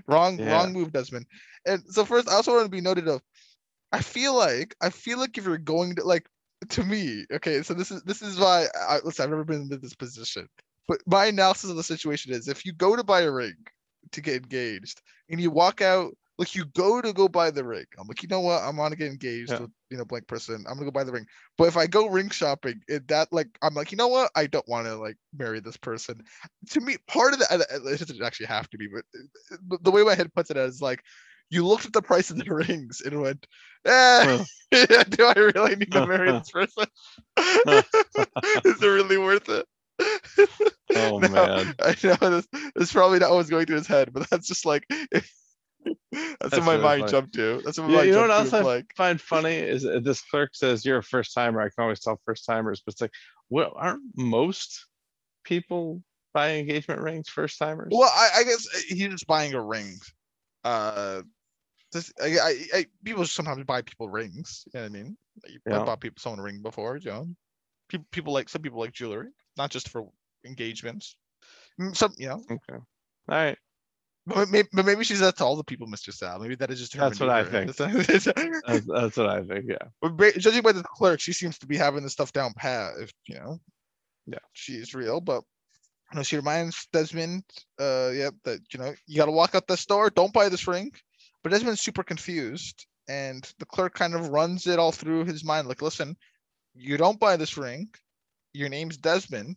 Wrong Yeah. wrong move, Desmond. And so first, I also want to be noted of. I feel like I feel like if you're going to like to me, okay. So this is this is why I listen. I've never been in this position, but my analysis of the situation is if you go to buy a ring to get engaged and you walk out like you go to go buy the ring. I'm like, you know what? I'm gonna get engaged Yeah. with you know blank person. I'm gonna go buy the ring. But if I go ring shopping, it, that like I'm like, you know what? I don't want to like marry this person. To me, part of the and it doesn't actually have to be, but uh, the- way my head puts it is like, you looked at the price of the rings and went, eh, do I really need to marry this person? is it really worth it? Oh, No, man. I know this, this is probably not what's going through his head, but that's just like that's, what my really mind funny. jumped to. That's what my Yeah, mind you know what else. I Like, find funny is uh, this clerk says you're a first timer. I can always tell first timers, but it's like, well, aren't most people buying engagement rings first timers? well, I, I guess uh, he's just buying a ring. Uh, this, I, I, I, people sometimes buy people rings. You know what I mean? You- I Yeah. bought people someone a ring before. You know, people, people like some people like jewelry, not just for engagements. Mm, Some, you know, Okay. All right. But maybe, but maybe she's that to all the people, Mr. Sal. Maybe that is just her. That's what I think. That's, that's what I think. Yeah. But judging by the clerk, she seems to be having the stuff down pat. If you know, Yeah. she is real. But you know, she reminds Desmond, uh, yeah, that you know you got to walk out the store. Don't buy this ring. But Desmond's super confused, and the clerk kind of runs it all through his mind. Like, listen, you don't buy this ring. Your name's Desmond.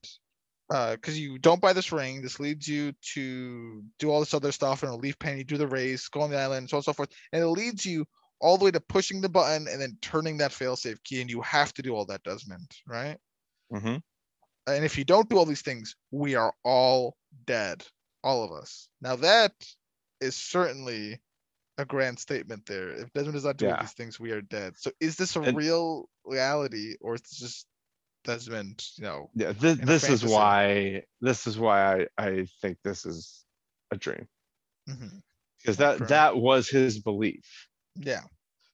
Uh, because you don't buy this ring, this leads you to do all this other stuff and it'll leave Penny, do the race, go on the island, so on and so forth. And it leads you all the way to pushing the button and then turning that failsafe key, and you have to do all that, Desmond, right? hmm And if you don't do all these things, we are all dead, all of us. Now that is certainly a grand statement there. If Desmond is not doing Yeah. these things, we are dead. So is this a And- real reality, or is this just Desmond? You know, Yeah. This, this is why, this is why I, I think this is a dream. mhm. Because that, Correct. that was his belief. Yeah.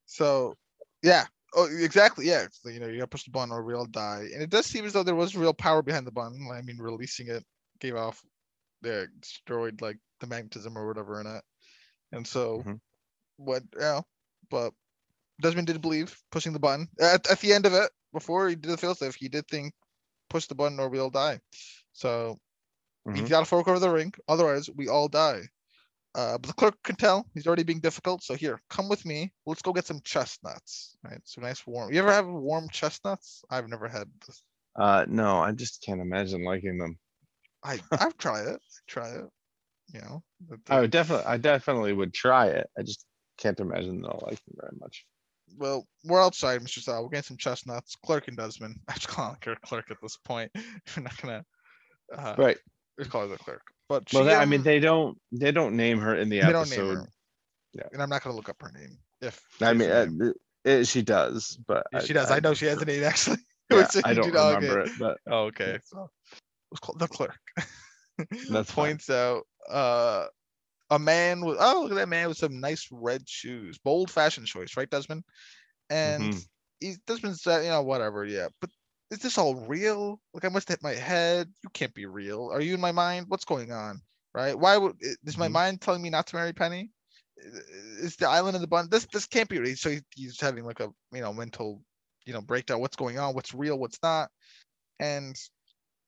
So yeah. Oh, exactly. Yeah. So, you know, you got to push the button or we all die. And it does seem as though there was real power behind the button. I mean, releasing it gave off, yeah, destroyed like the magnetism or whatever in it. And so, Mhm. what? Yeah. But Desmond did believe pushing the button at, at the end of it before he did the failsafe. He did think push the button or we all die. So he Mhm. got to fork over the ring. Otherwise, we all die. Uh, but the clerk can tell he's already being difficult. So here, come with me. Let's go get some chestnuts. Right, So nice warm. You ever have warm chestnuts? I've never had. This. Uh, no, I just can't imagine liking them. I I've tried it. Try it. You know. but I would definitely, I definitely would try it. I just can't imagine that I'll like them very much. Well, we're outside, Mr. Sal. We're getting some chestnuts. Clerk and Desmond. I just call her clerk at this point. We're not gonna. Uh, Right. Just call her the clerk. But Well, she, they- I mean, um, they don't, they don't name her in the they don't name episode. her. Yeah. And I'm not gonna look up her name. If I mean, uh, it, she does, but. Yeah, she does. I know she has a name actually. Yeah, I don't remember get- it, but Oh, okay. So it's called the clerk. That's fine. points out uh a man with oh look at that man with some nice red shoes. Bold fashion choice, right, Desmond? And Mhm. he's Desmond said, you know, whatever, yeah. But is this all real? Like I must hit my head. You can't be real. Are you in my mind? What's going on? Right? Why would is my Mhm. mind telling me not to marry Penny? Is the island in the bun? This this can't be real. So he- he's having like a you know mental you know breakdown. What's going on? What's real? What's not? And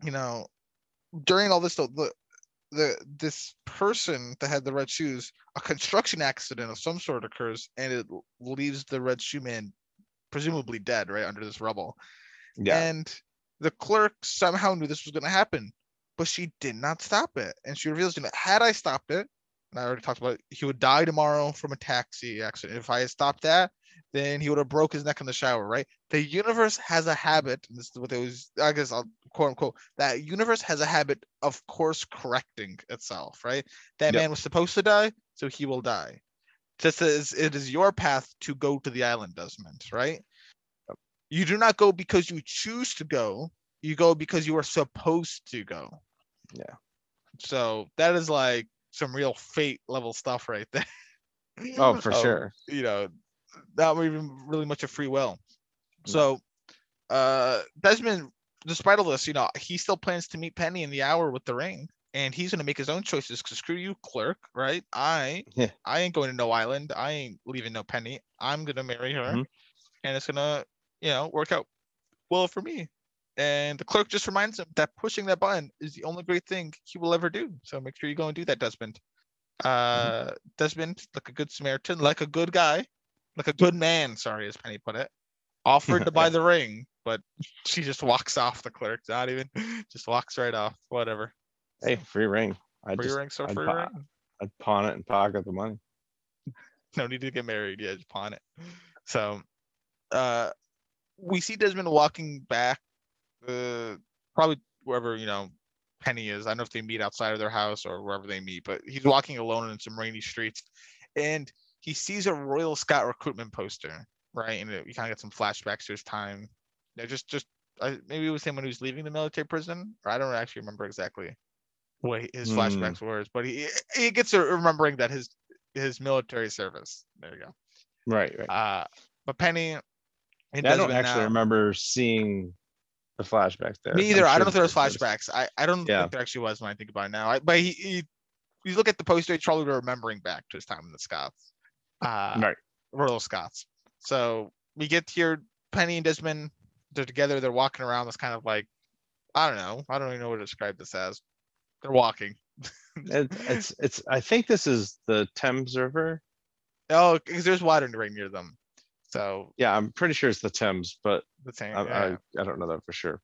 you know during all this though, the this person that had the red shoes, a construction accident of some sort occurs, and it leaves the red shoe man presumably dead, right under this rubble. Yeah, And the clerk somehow knew this was going to happen, but she did not stop it. And she reveals, you know, had I stopped it, and I already talked about it, he would die tomorrow from a taxi accident. If I had stopped that, then he would have broke his neck in the shower, right? The universe has a habit, and this is what they was, I guess I'll quote unquote, that universe has a habit of course correcting itself, right? That Yep. man was supposed to die, so he will die. Just as it is your path to go to the island, Desmond, right? You do not go because you choose to go. You go because you are supposed to go. Yeah. So that is like some real fate level stuff right there. oh, for sure. You know, not even really much of free will. No. So uh Desmond, despite all this, you know, he still plans to meet Penny in the hour with the ring. And he's gonna make his own choices because screw you, clerk, right? I Yeah. I ain't going to no island. I ain't leaving no penny. I'm gonna marry her Mhm. and it's gonna, you know, work out well for me. And the clerk just reminds him that pushing that button is the only great thing he will ever do. So make sure you go and do that, Desmond. Uh, Desmond, like a good Samaritan, like a good guy, like a good man. Sorry, as Penny put it. Offered to buy the ring, but she just walks off. The clerk, not even, just walks right off. Whatever. Hey, free ring. I Free just, ring, so I'd free buy- ring. I'd pawn it and pocket the money. no need to get married. Yeah, just pawn it. So, uh, we see Desmond walking back, uh, probably wherever you know Penny is. I don't know if they meet outside of their house or wherever they meet, but he's walking alone in some rainy streets, and he sees a Royal Scott recruitment poster, right? And it, you kind of get some flashbacks to his time. Yeah, just just uh, maybe it was him when he was leaving the military prison, or I don't actually remember exactly what his Hmm. flashbacks were, but he he gets to remembering that his his military service. There you go. Right, right. Uh, but Penny I don't actually now- remember seeing the flashbacks there. Me either. I don't know if there was flashbacks. I, I don't Yeah. think there actually was when I think about it now. I, but he, he you look at the poster, he's probably remembering back to his time in the Scots. Uh, Right. Royal Scots. So we get here, Penny and Desmond, they're together, they're walking around. That's kind of like, I don't know. I don't even know what to describe this as. They're walking. It, it's, it's, I think this is the Thames River. Oh, because there's water right near them. So Yeah, I'm pretty sure it's the Thames, but the same. I, yeah. I, I don't know that for sure.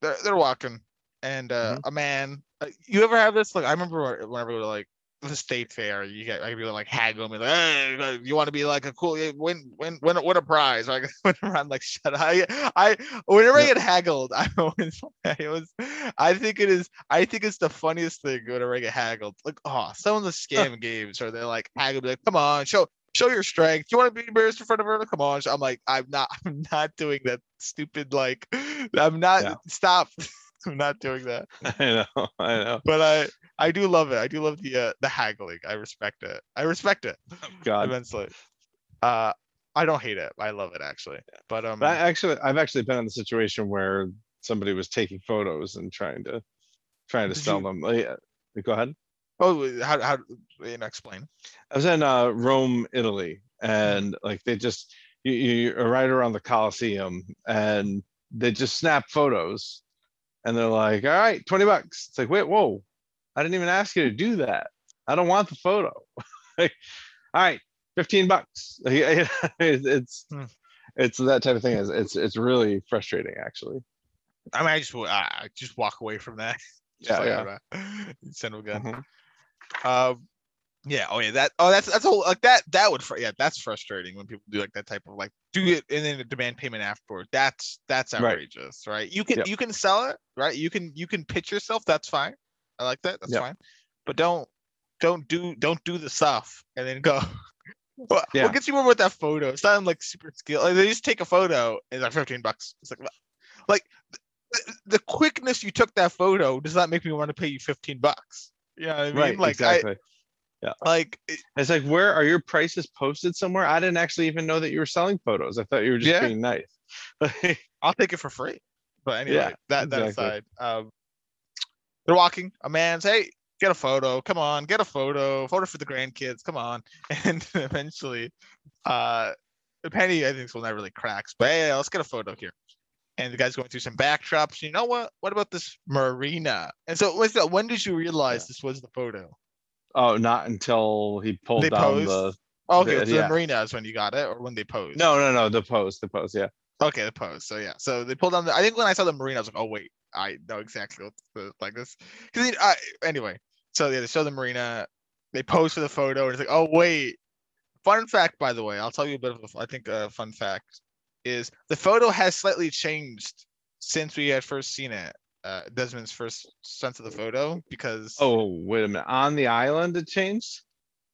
they're, they're walking and uh, Mm-hmm. a man uh, you ever have this like i remember wh- whenever we were like the state fair you get like people like haggle me like hey you want to be like a cool win win win win a prize like i'm like shut up. I i whenever i get haggled i always it was i think it is i think it's the funniest thing whenever i get haggled. Like oh some of the scam games or they're like haggle me like come on show show your strength. You want to be embarrassed in front of her come on i'm like i'm not i'm not doing that stupid like i'm not Yeah. stop i'm not doing that. I know, I know. but i i do love it. I do love the uh, the haggling. I respect it. I respect it God. immensely. Uh i don't hate it. I love it actually. But um But I actually, I've actually been in the situation where somebody was taking photos and trying to, trying to sell you- them. Oh, Yeah, go ahead. oh how how you know, explain. I was in uh, Rome, Italy, and like they just you, you right around the Colosseum, and they just snap photos, and they're like, "All right, twenty bucks." It's like, wait, whoa, I didn't even ask you to do that. I don't want the photo. Like, All right, fifteen bucks. It's, Hmm. it's that type of thing. It's, it's, it's really frustrating, actually. I mean, I just I just walk away from that. Yeah, like, yeah. uh, Send a gun. Mhm. Um, yeah. Oh yeah. That. Oh, that's that's a whole like that. That would. Yeah, that's frustrating when people do like that type of like do it and then demand payment afterward. That's that's Right. outrageous, right? You can Yep. you can sell it, right? You can you can pitch yourself. That's fine. I like that. That's Yep. fine. But don't don't do don't do the stuff and then go. What, Yeah. what gets you more with that photo? It's not like super skill. Like they just take a photo and it's like fifteen bucks. It's like, like the, the quickness you took that photo does not make me want to pay you fifteen bucks. You know what I mean? Right, like exactly. I like it- It's like, where are your prices posted somewhere? I didn't actually even know that you were selling photos. I thought you were just Yeah. being nice. I'll take it for free. But anyway, Yeah, that that exactly. aside, um, they're walking. A man's hey, get a photo. Come on, get a photo. Photo for the grandkids. Come on. And eventually, uh, Penny I think it's will never really cracks. But hey, let's get a photo here. And the guy's going through some backdrops. You know what? What about this marina? And so, what's that? When did you realize Yeah. this was the photo? Oh, not until he pulled They down posed? the, Oh, okay, The- so yeah. the marina is when you got it, or when they posed. no, no, no, the pose, the pose, yeah. Okay, the pose. So yeah, so they pulled down. The, I think when I saw the marina, I was like, oh wait, I know exactly what the, like this. Because I anyway, so yeah, they show the marina. They pose for the photo, and it's like, oh wait. Fun fact, by the way, I'll tell you a bit of a, I think a fun fact is the photo has slightly changed since we had first seen it. Uh, Desmond's first sense of the photo because Oh, wait a minute. On the island it changed?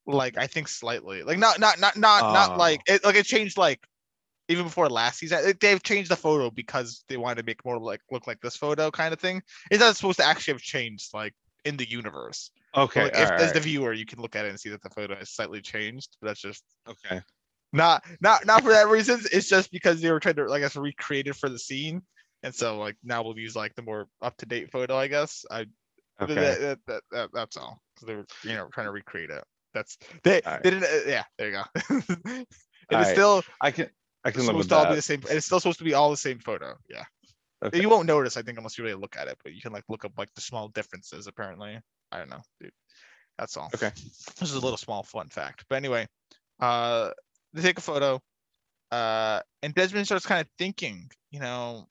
like I think slightly, like not not not not not like it like it changed like even before last season. They've changed the photo because they wanted to make more like look like this photo kind of thing. It's not supposed to actually have changed like in the universe. Okay, like, if as the viewer, you can look at it and see that the photo has slightly changed. But that's just okay. not not not for that reason. It's just because they were trying to like I guess recreate it for the scene. And so like now we'll use like the more up to date photo, I guess. I Okay, that, that, that, that- that's all. 'Cause they were you know trying to recreate it. That's they Alright. they didn't uh, yeah there you go. it is Alright, still I can, I can live with supposed to all be the same. It's still supposed to be all the same photo. Yeah. Okay. You won't notice, I think, unless you really look at it, but you can like look up like the small differences. Apparently, I don't know, dude. That's all. Okay. This is a little small fun fact, but anyway, uh, they take a photo, uh, and Desmond starts kind of thinking, you know,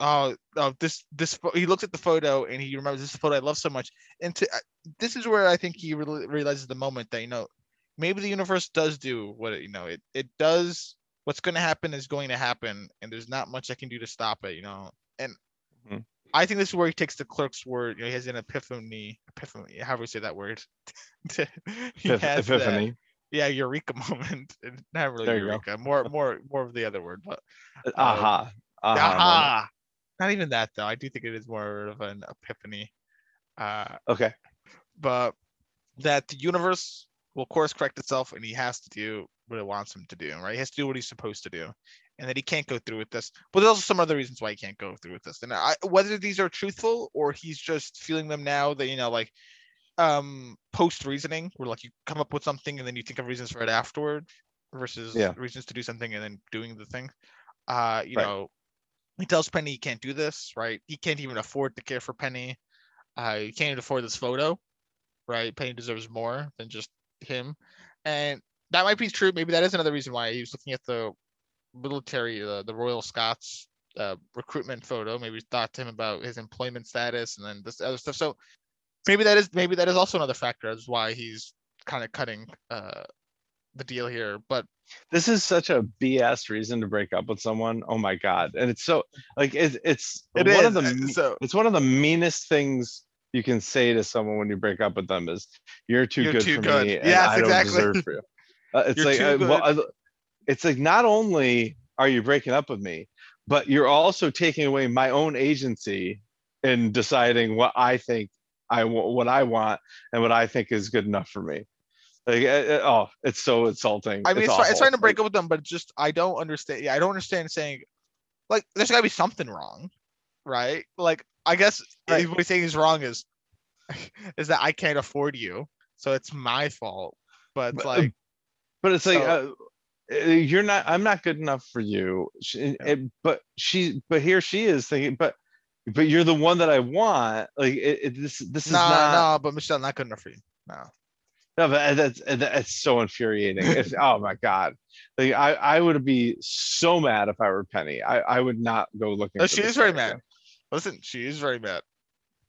oh, oh, this this he looks at the photo and he remembers this photo I love so much, and to, uh, this is where I think he reali- realizes the moment that you know maybe the universe does do what it, you know it it does what's going to happen is going to happen and there's not much i can do to stop it you know and Mhm. i think this is where he takes the clerk's word you know he has an epiphany epiphany however you say that word he Epiph- has that- Epiphany. yeah eureka moment not really There eureka more more more of the other word but Uh, Aha. aha moment. aha not even that though i do think it is more of an epiphany uh Okay, but that the universe will course correct itself and he has to do what it wants him to do, right? He has to do what he's supposed to do. And that he can't go through with this. But there's also some other reasons why he can't go through with this. And I, whether these are truthful or he's just feeling them now that, you know, like um post reasoning, where like you come up with something and then you think of reasons for it afterward versus Yeah. reasons to do something and then doing the thing. Uh, you Right. know, he tells Penny he can't do this, right? He can't even afford to care for Penny. Uh, he can't even afford this photo, right? Penny deserves more than just him, and that might be true. Maybe that is another reason why he was looking at the military, uh, the Royal Scots uh, recruitment photo. Maybe he thought to him about his employment status and then this other stuff. So maybe that is maybe that is also another factor as why he's kind of cutting uh, the deal here. But this is such a BS reason to break up with someone. Oh my god! And it's so like it's it's it one is of the so it's one of the meanest things you can say to someone when you break up with them is you're too You're good too for good." me and Yes, I don't exactly. deserve for you. Uh, it's You're like too uh, well, uh, it's like not only are you breaking up with me, but you're also taking away my own agency in deciding what I think I wa- what I want and what I think is good enough for me. Like, uh, uh, oh, it's so insulting. I mean, it's, try- it's awful. trying to break Like, up with them, but just I don't understand. Yeah, I don't understand saying like there's got to be something wrong, right? Like I guess Right. what he's saying is wrong is is that I can't afford you, so it's my fault. But But, like But it's like So- uh, uh, you're not. I'm not good enough for you. She, Yeah. and- but she. But here she is thinking. But but you're the one that I want. Like it, it, this. This is no, not. no, but Michelle, not good enough for you. No, No, but that's that's so infuriating. It's, oh my god, like I I would be so mad if I were Penny. I I would not go looking. No, for she is very mad. Listen, she is very mad.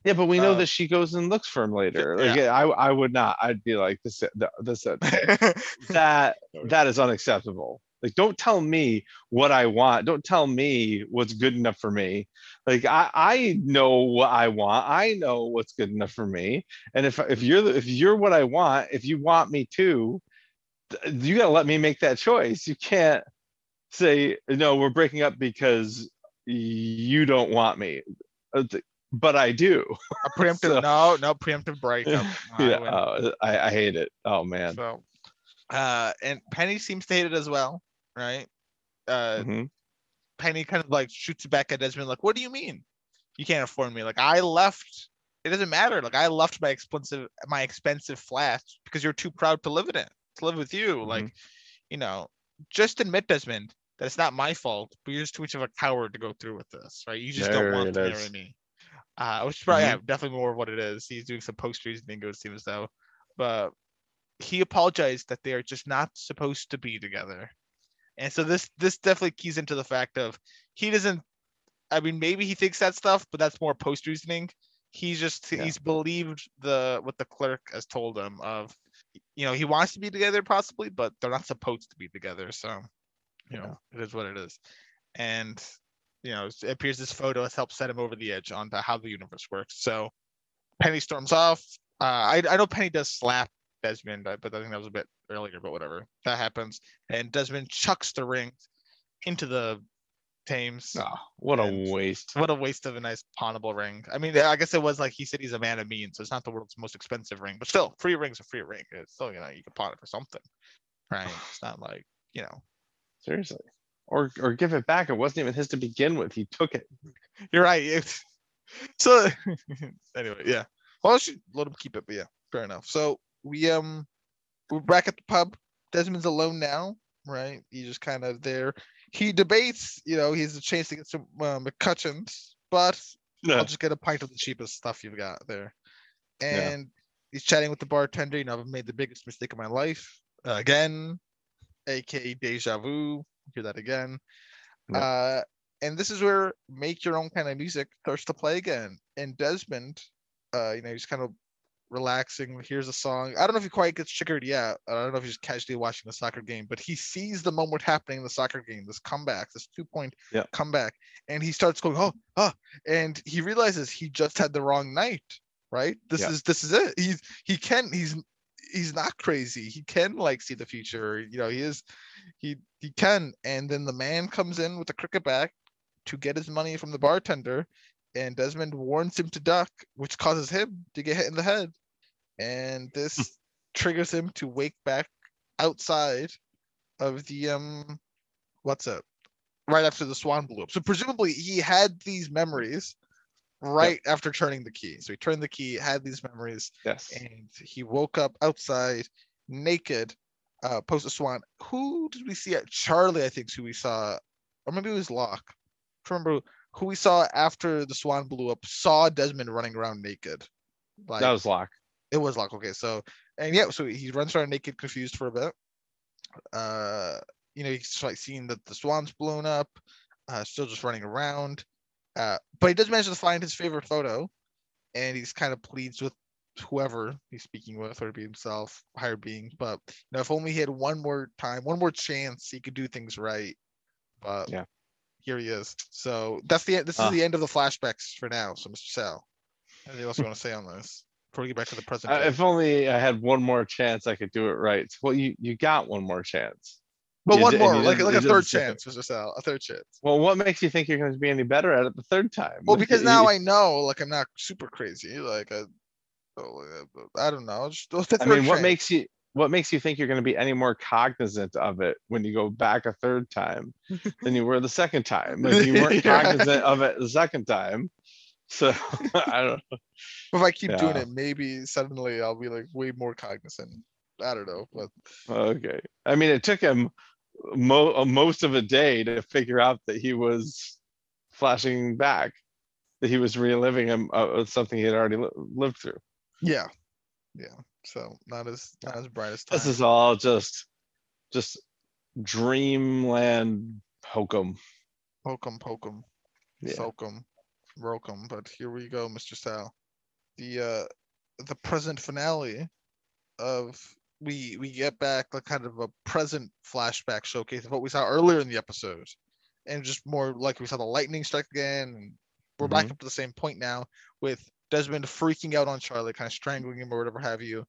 Yeah, but we know that she goes and looks for him later. Like, yeah, I I would not. I'd be like this. This that that is unacceptable. Like, don't tell me what I want. Don't tell me what's good enough for me. Like, I I know what I want. I know what's good enough for me. And if if you're if you're what I want, if you want me too, th- you gotta let me make that choice. You can't say no. We're breaking up because you don't want me, Uh, but I do. A preemptive, So- no, no preemptive breakup. I yeah, win. uh, I I hate it. Oh man. So, uh, and Penny seems to hate it as well, right? Uh, Mhm. Penny kind of like shoots back at Desmond, like, "What do you mean? You can't afford me? Like, I left. It doesn't matter. Like, I left my expensive, my expensive flat because you're too proud to live in it, to live with you. Like, you know, just admit, Desmond, that it's not my fault, but you're just too much of a coward to go through with this, right? You just There don't want to marry me. Uh, which is probably yeah, definitely more of what it is. He's doing some post reasoning, it seems though, but he apologized that they are just not supposed to be together. And so this this definitely keys into the fact of he doesn't I mean maybe he thinks that stuff, but that's more post reasoning. He's just Yeah. he's believed the what the clerk has told him of you know, he wants to be together possibly, but they're not supposed to be together. So, you know, it is what it is. And you know, it appears this photo has helped set him over the edge onto how the universe works. So Penny storms off. Uh, I I know Penny does slap Desmond, but I think that was a bit earlier, but whatever. That happens. And Desmond chucks the ring into the Thames. Oh, what a waste. What a waste of a nice pawnable ring. I mean, I guess it was like he said he's a man of means, so it's not the world's most expensive ring, but still, free ring's a free ring. It's still, you know, you can pawn it for something, right? It's not like, you know, Seriously. Or or give it back. It wasn't even his to begin with. He took it. you're right. It's, so anyway, yeah. Well, I should let him keep it, but yeah, fair enough. So we um we're back at the pub. Desmond's alone now, right? He's just kind of there. He debates, you know, he's a chance to get some uh, MacCutcheons, but I'll just get a pint of the cheapest stuff you've got there. Yeah. And he's chatting with the bartender. You know, I've made the biggest mistake of my life uh, again, aka deja vu. Hear that again. Yeah. Uh, and this is where make your own kind of music starts to play again. And Desmond, uh, you know, he's kind of relaxing. Here's a song. I don't know if he quite gets triggered yet. I don't know if he's casually watching the soccer game, but he sees the moment happening in the soccer game, this comeback, this two point Yeah. comeback, and he starts going, oh, oh, and he realizes he just had the wrong night. Right? This Yeah. is this is it. He's he can he's he's not crazy. He can like see the future. You know, he is he he can. And then the man comes in with a cricket bat to get his money from the bartender, and Desmond warns him to duck, which causes him to get hit in the head. And this triggers him to wake back outside of the um what's it? Right after the swan blew up. So presumably he had these memories right after turning the key. So he turned the key, had these memories, Yes. and he woke up outside naked, uh, post a swan. Who did we see at Charlie? I think is who we saw, or maybe it was Locke. I remember who we saw after the swan blew up. Saw Desmond running around naked. Like That was Locke. it was Locke. Okay, so and yeah, so he runs around naked, confused for a bit. Uh, you know, he's like seeing that the swan's blown up. Uh, still just running around. Uh, but he does manage to find his favorite photo, and he's kind of pleads with whoever he's speaking with, whether it be himself, higher being. But you know, if only he had one more time, one more chance, he could do things right. But Yeah. here he is. So that's the this is Ah. the end of the flashbacks for now. So Mr. Sal, anything else you want to say on this before we get back to the present? Uh, if only I had one more chance, I could do it right. Well, you you got one more chance. But You one more, like like a third chance, Mr. Sal, a third chance. Well, what makes you think you're going to be any better at it the third time? Well, because now I know, like I'm not super crazy. Like I, I don't know. Just I mean, what makes you what makes you think you're going to be any more cognizant of it when you go back a third time than you were the second time? Like you weren't Yeah. cognizant of it the second time. So I don't know. if I keep doing it, maybe suddenly I'll be like way more cognizant. I don't know, but Okay. I mean, it took him mo- uh, most of a day to figure out that he was flashing back, that he was reliving him, uh, uh, something he had already li- lived through. yeah. Yeah. So not as not as bright as This is all just, just dreamland hokum. Hokum pokum, Yeah. sokum, rokum. But here we go, Mr. Sal. The uh the present finale of we we get back like kind of a present flashback showcase of what we saw earlier in the episode. And just more like we saw the lightning strike again. And we're back up to the same point now with Desmond freaking out on Charlie, kind of strangling him or whatever have you.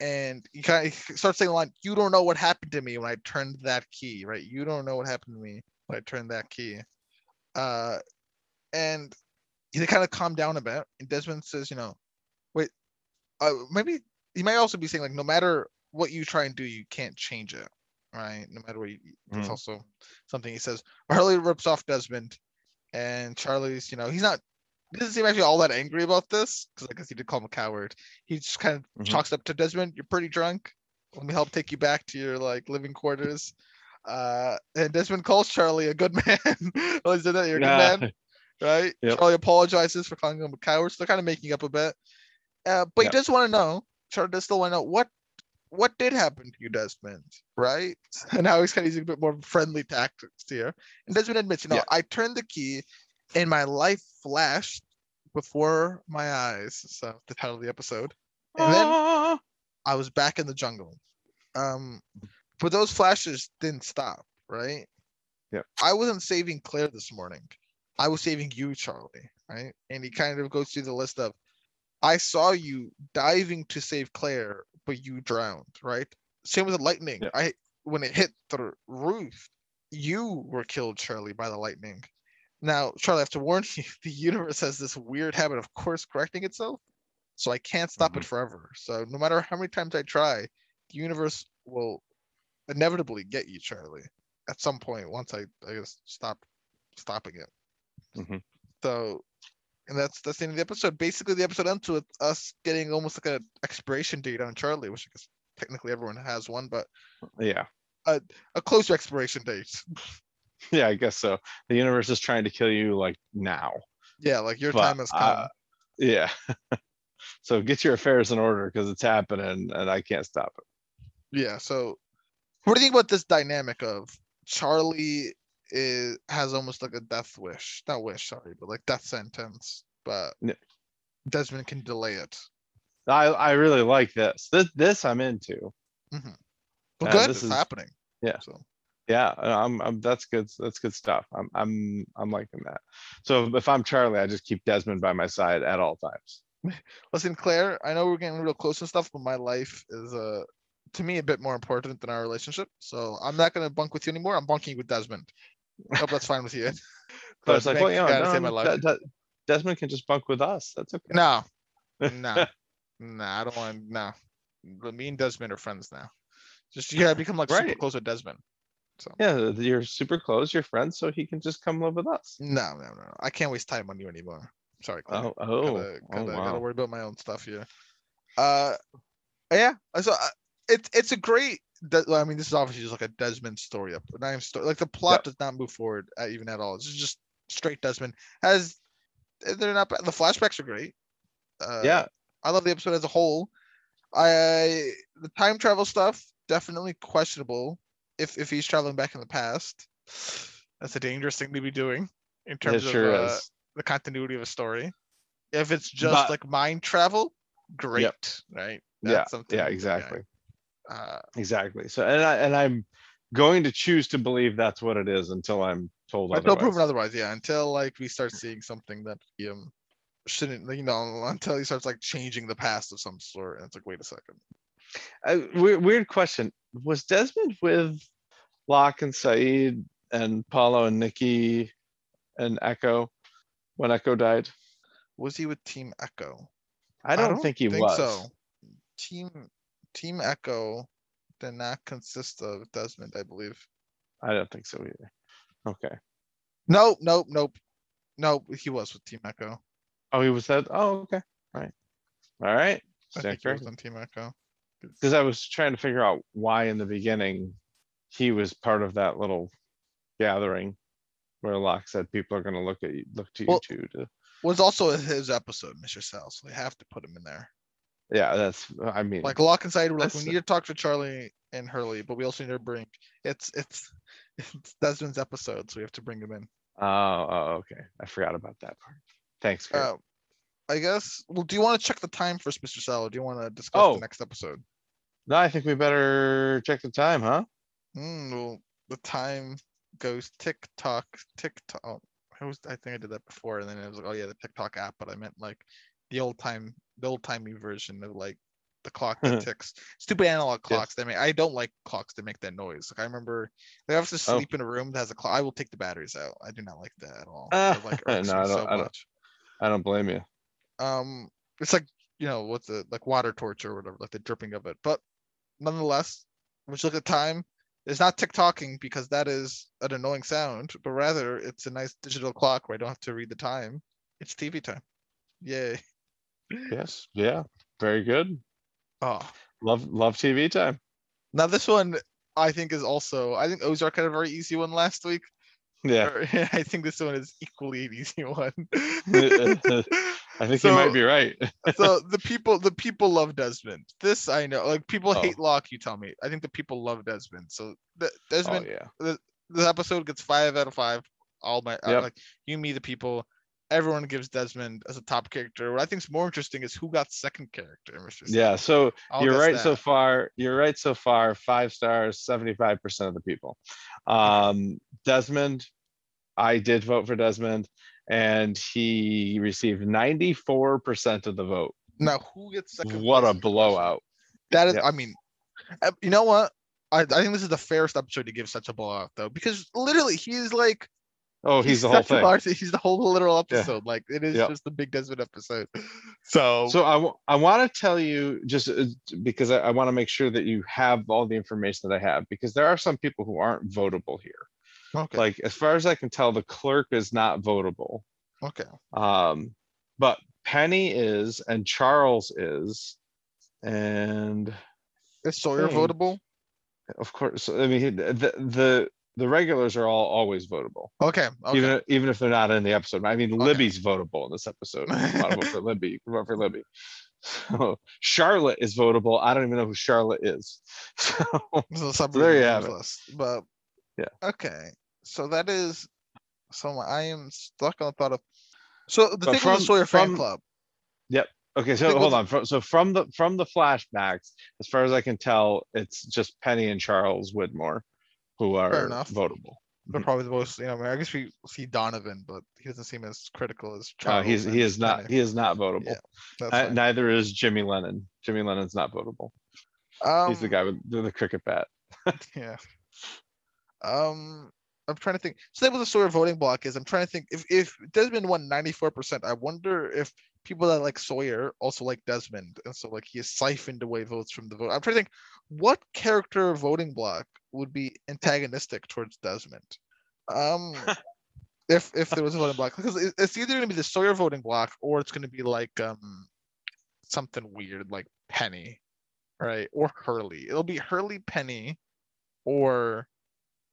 And he kind of starts saying the line, You don't know what happened to me when I turned that key, right? You don't know what happened to me when I turned that key. Uh and they kind of calm down a bit. And Desmond says, you know, wait, uh, maybe he might also be saying like, no matter what you try and do, you can't change it, right? No matter what. You, that's Mhm. also something he says. Hurley rips off Desmond, and Charlie's, you know, he's not. He doesn't seem actually all that angry about this because I guess he did call him a coward. He just kind of Mhm. chalks up to Desmond. You're pretty drunk. Let me help take you back to your like living quarters. Uh, and Desmond calls Charlie a good man. oh, he said that you're a good Yeah. man right? Yep. Charlie apologizes for calling him a coward. So they're kind of making up a bit. Uh, but Yep. he does want to know. Charlie does still want to know what what did happen to you, Desmond, right? And now he's kind of using a bit more friendly tactics here. And Desmond admits, you know, Yeah. I turned the key, and my life flashed before my eyes. So the title of the episode. And then Ah, I was back in the jungle. Um, but those flashes didn't stop, right? Yeah. I wasn't saving Claire this morning. I was saving you, Charlie, right? And he kind of goes through the list of, I saw you diving to save Claire, but you drowned, right? Same with the lightning. Yep. I when it hit the roof, you were killed, Charlie, by the lightning. Now, Charlie, I have to warn you, the universe has this weird habit of course correcting itself. So I can't stop it forever. So no matter how many times I try, the universe will inevitably get you, Charlie, at some point once I, I guess stop stopping it. Mhm. So and that's that's the end of the episode. Basically the episode ends with us getting almost like an expiration date on Charlie, which I guess technically everyone has one, but Yeah, a closer expiration date. yeah, I guess so. The universe is trying to kill you like now. Yeah, like your But, time has come. uh, Yeah. So get your affairs in order because it's happening and I can't stop it. Yeah. So, what do you think about this dynamic of Charlie is has almost like a death wish, not wish, sorry, but like death sentence, but Yeah. Desmond can delay it. I, I really like this. This, this I'm into. Well, Uh, good, this it's is- happening. yeah. So, Yeah, I'm, I'm, that's good. That's good stuff. I'm, I'm, I'm liking that. So if I'm Charlie, I just keep Desmond by my side at all times. listen, Claire, I know we're getting real close and stuff, but my life is uh to me a bit more important than our relationship. So I'm not gonna bunk with you anymore. I'm bunking with Desmond. Hope that's fine with you. But it's like, well, you know, God to no, save my no, life. De- De- Desmond can just bunk with us. That's okay. No, no, no, I don't want no. But Me and Desmond are friends now. Just you gotta become like super close with Desmond. So Yeah, you're super close, you're friends, so he can just come live with us. no, no, no. I can't waste time on you anymore. Sorry, Claire. Oh, oh, gotta, oh, gotta, gotta worry about my own stuff here. Uh, yeah. So uh, it's it's a great. I mean, this is obviously just like a Desmond story up. Not even story. Like the plot does not move forward uh, even at all. It's just straight Desmond. Has they're not bad. The flashbacks are great. Uh, Yeah, I love the episode as a whole. I the time travel stuff definitely questionable. If if he's traveling back in the past, that's a dangerous thing to be doing in it terms sure of uh, the continuity of a story. If it's just But- like mind travel, great, right? Yeah, something, yeah, exactly, Uh, exactly. So, and I, and I'm going to choose to believe that's what it is until I'm told until proven otherwise. otherwise, yeah. Until like we start seeing something that um shouldn't, you know, until he starts like changing the past of some sort, and it's like, wait a second. Uh, weird, weird question. Was Desmond with Locke and Sayid and Paulo and Nikki and Eko when Eko died? Was he with Team Eko? I don't, think he was. So. Team Team Eko did not consist of Desmond, I believe. I don't think so either. Okay. Nope, nope, nope. Nope, he was with Team Eko. Oh, he was that. Oh, okay. All right. All right. I think he was on Team Eko. Because I was trying to figure out why in the beginning he was part of that little gathering where Locke said people are gonna look at you, look to you Well- two to. Was also his episode, Mr. Sal, so they have to put him in there. Yeah, that's, I mean, Like lock inside, we're like, we need to talk to Charlie and Hurley, but we also need to bring, it's, it's, it's Desmond's episode, so we have to bring him in. oh, oh, okay. I forgot about that part. Thanks, Kurt. Uh, I guess, well, do you want to check the time first, Mr. Sal? Do you want to discuss Oh. the next episode? No, I think we better check the time, huh? Hmm, well, the time goes tick tock, tick tock. Oh, I was, I think I did that before, and then it was like, oh yeah, the TikTok app, but I meant like the old time, the old timey version of like the clock that ticks. Stupid analog clocks. That make I don't like clocks that make that noise. Like I remember, like, I have to Oh. sleep in a room that has a clock. I will take the batteries out. I do not like that at all. It, like no, I don't- so I don't- I don't blame you. Um, it's like you know what's the like water torch or whatever, like the dripping of it. But nonetheless, when you look at time, it's not tick tocking because that is an annoying sound, but rather it's a nice digital clock where I don't have to read the time. It's TV time. Yay! Yes, yeah, very good. Oh, Love, love TV time. now this one I think is also I think Ozark had a very easy one last week. Yeah, or- I think this one is equally an easy one. I think you might be right. so the people the people love Desmond. This I know. Like people Oh. hate Locke, you tell me. I think the people love Desmond. So the, Oh, Desmond yeah. the episode gets five out of five. All my uh, Yep. like you, me, the people. Everyone gives Desmond as a top character. What I think is more interesting is who got second character. Mr. Yeah, so I'll you're right so far. You're right so far. Five stars, seventy-five percent of the people. Um, Desmond, I did vote for Desmond, and he received ninety-four percent of the vote. Now who gets second? What a is the question. blowout! That is, Yep. I mean, uh, you know what? I, I think this is the fairest episode to give such a blowout though, because literally he's like Oh, he's the whole thing. large- he's the whole literal Yeah. episode. Like it is Yep. just the big Desmond episode. So, So I, w- I want to tell you just uh, because I, I want to make sure that you have all the information that I have because there are some people who aren't votable here. okay, Like as far as I can tell, the clerk is not votable. okay, Um, but Penny is and Charles is, and is Sawyer votable? of course, I mean the the the regulars are all always votable, Okay, okay. even even if they're not in the episode. I mean, Okay. Libby's votable in this episode. If you want to vote for Libby, you can vote for Libby. So Charlotte is votable. I don't even know who Charlotte is. So This is a So there you have news it. but Yeah. Okay, so that is so I am stuck on the thought of. So the But thing with from- the Sawyer fan from- club. Okay, so hold on. From, so from the from the flashbacks, as far as I can tell, it's just Penny and Charles Widmore who are enough. votable. They're Mhm. probably the most, you know, I, mean, I guess we see Donovan, but he doesn't seem as critical as Uh, he's he is not he is not votable. Yeah, Uh, neither is Jimmy Lennon. Jimmy Lennon's not votable. He's the Um, guy with the, cricket bat. Yeah. Um, I'm trying to think. So Same with the Sawyer voting block is I'm trying to think if if Desmond won 94%, I wonder if people that like Sawyer also like Desmond, and so like he has siphoned away votes from the vote. I'm trying to think what character voting block would be antagonistic towards Desmond. Um, if if there was a voting block, because it's either going to be the Sawyer voting block or it's going to be like um something weird like Penny, right? Or Hurley. It'll be Hurley, Penny, or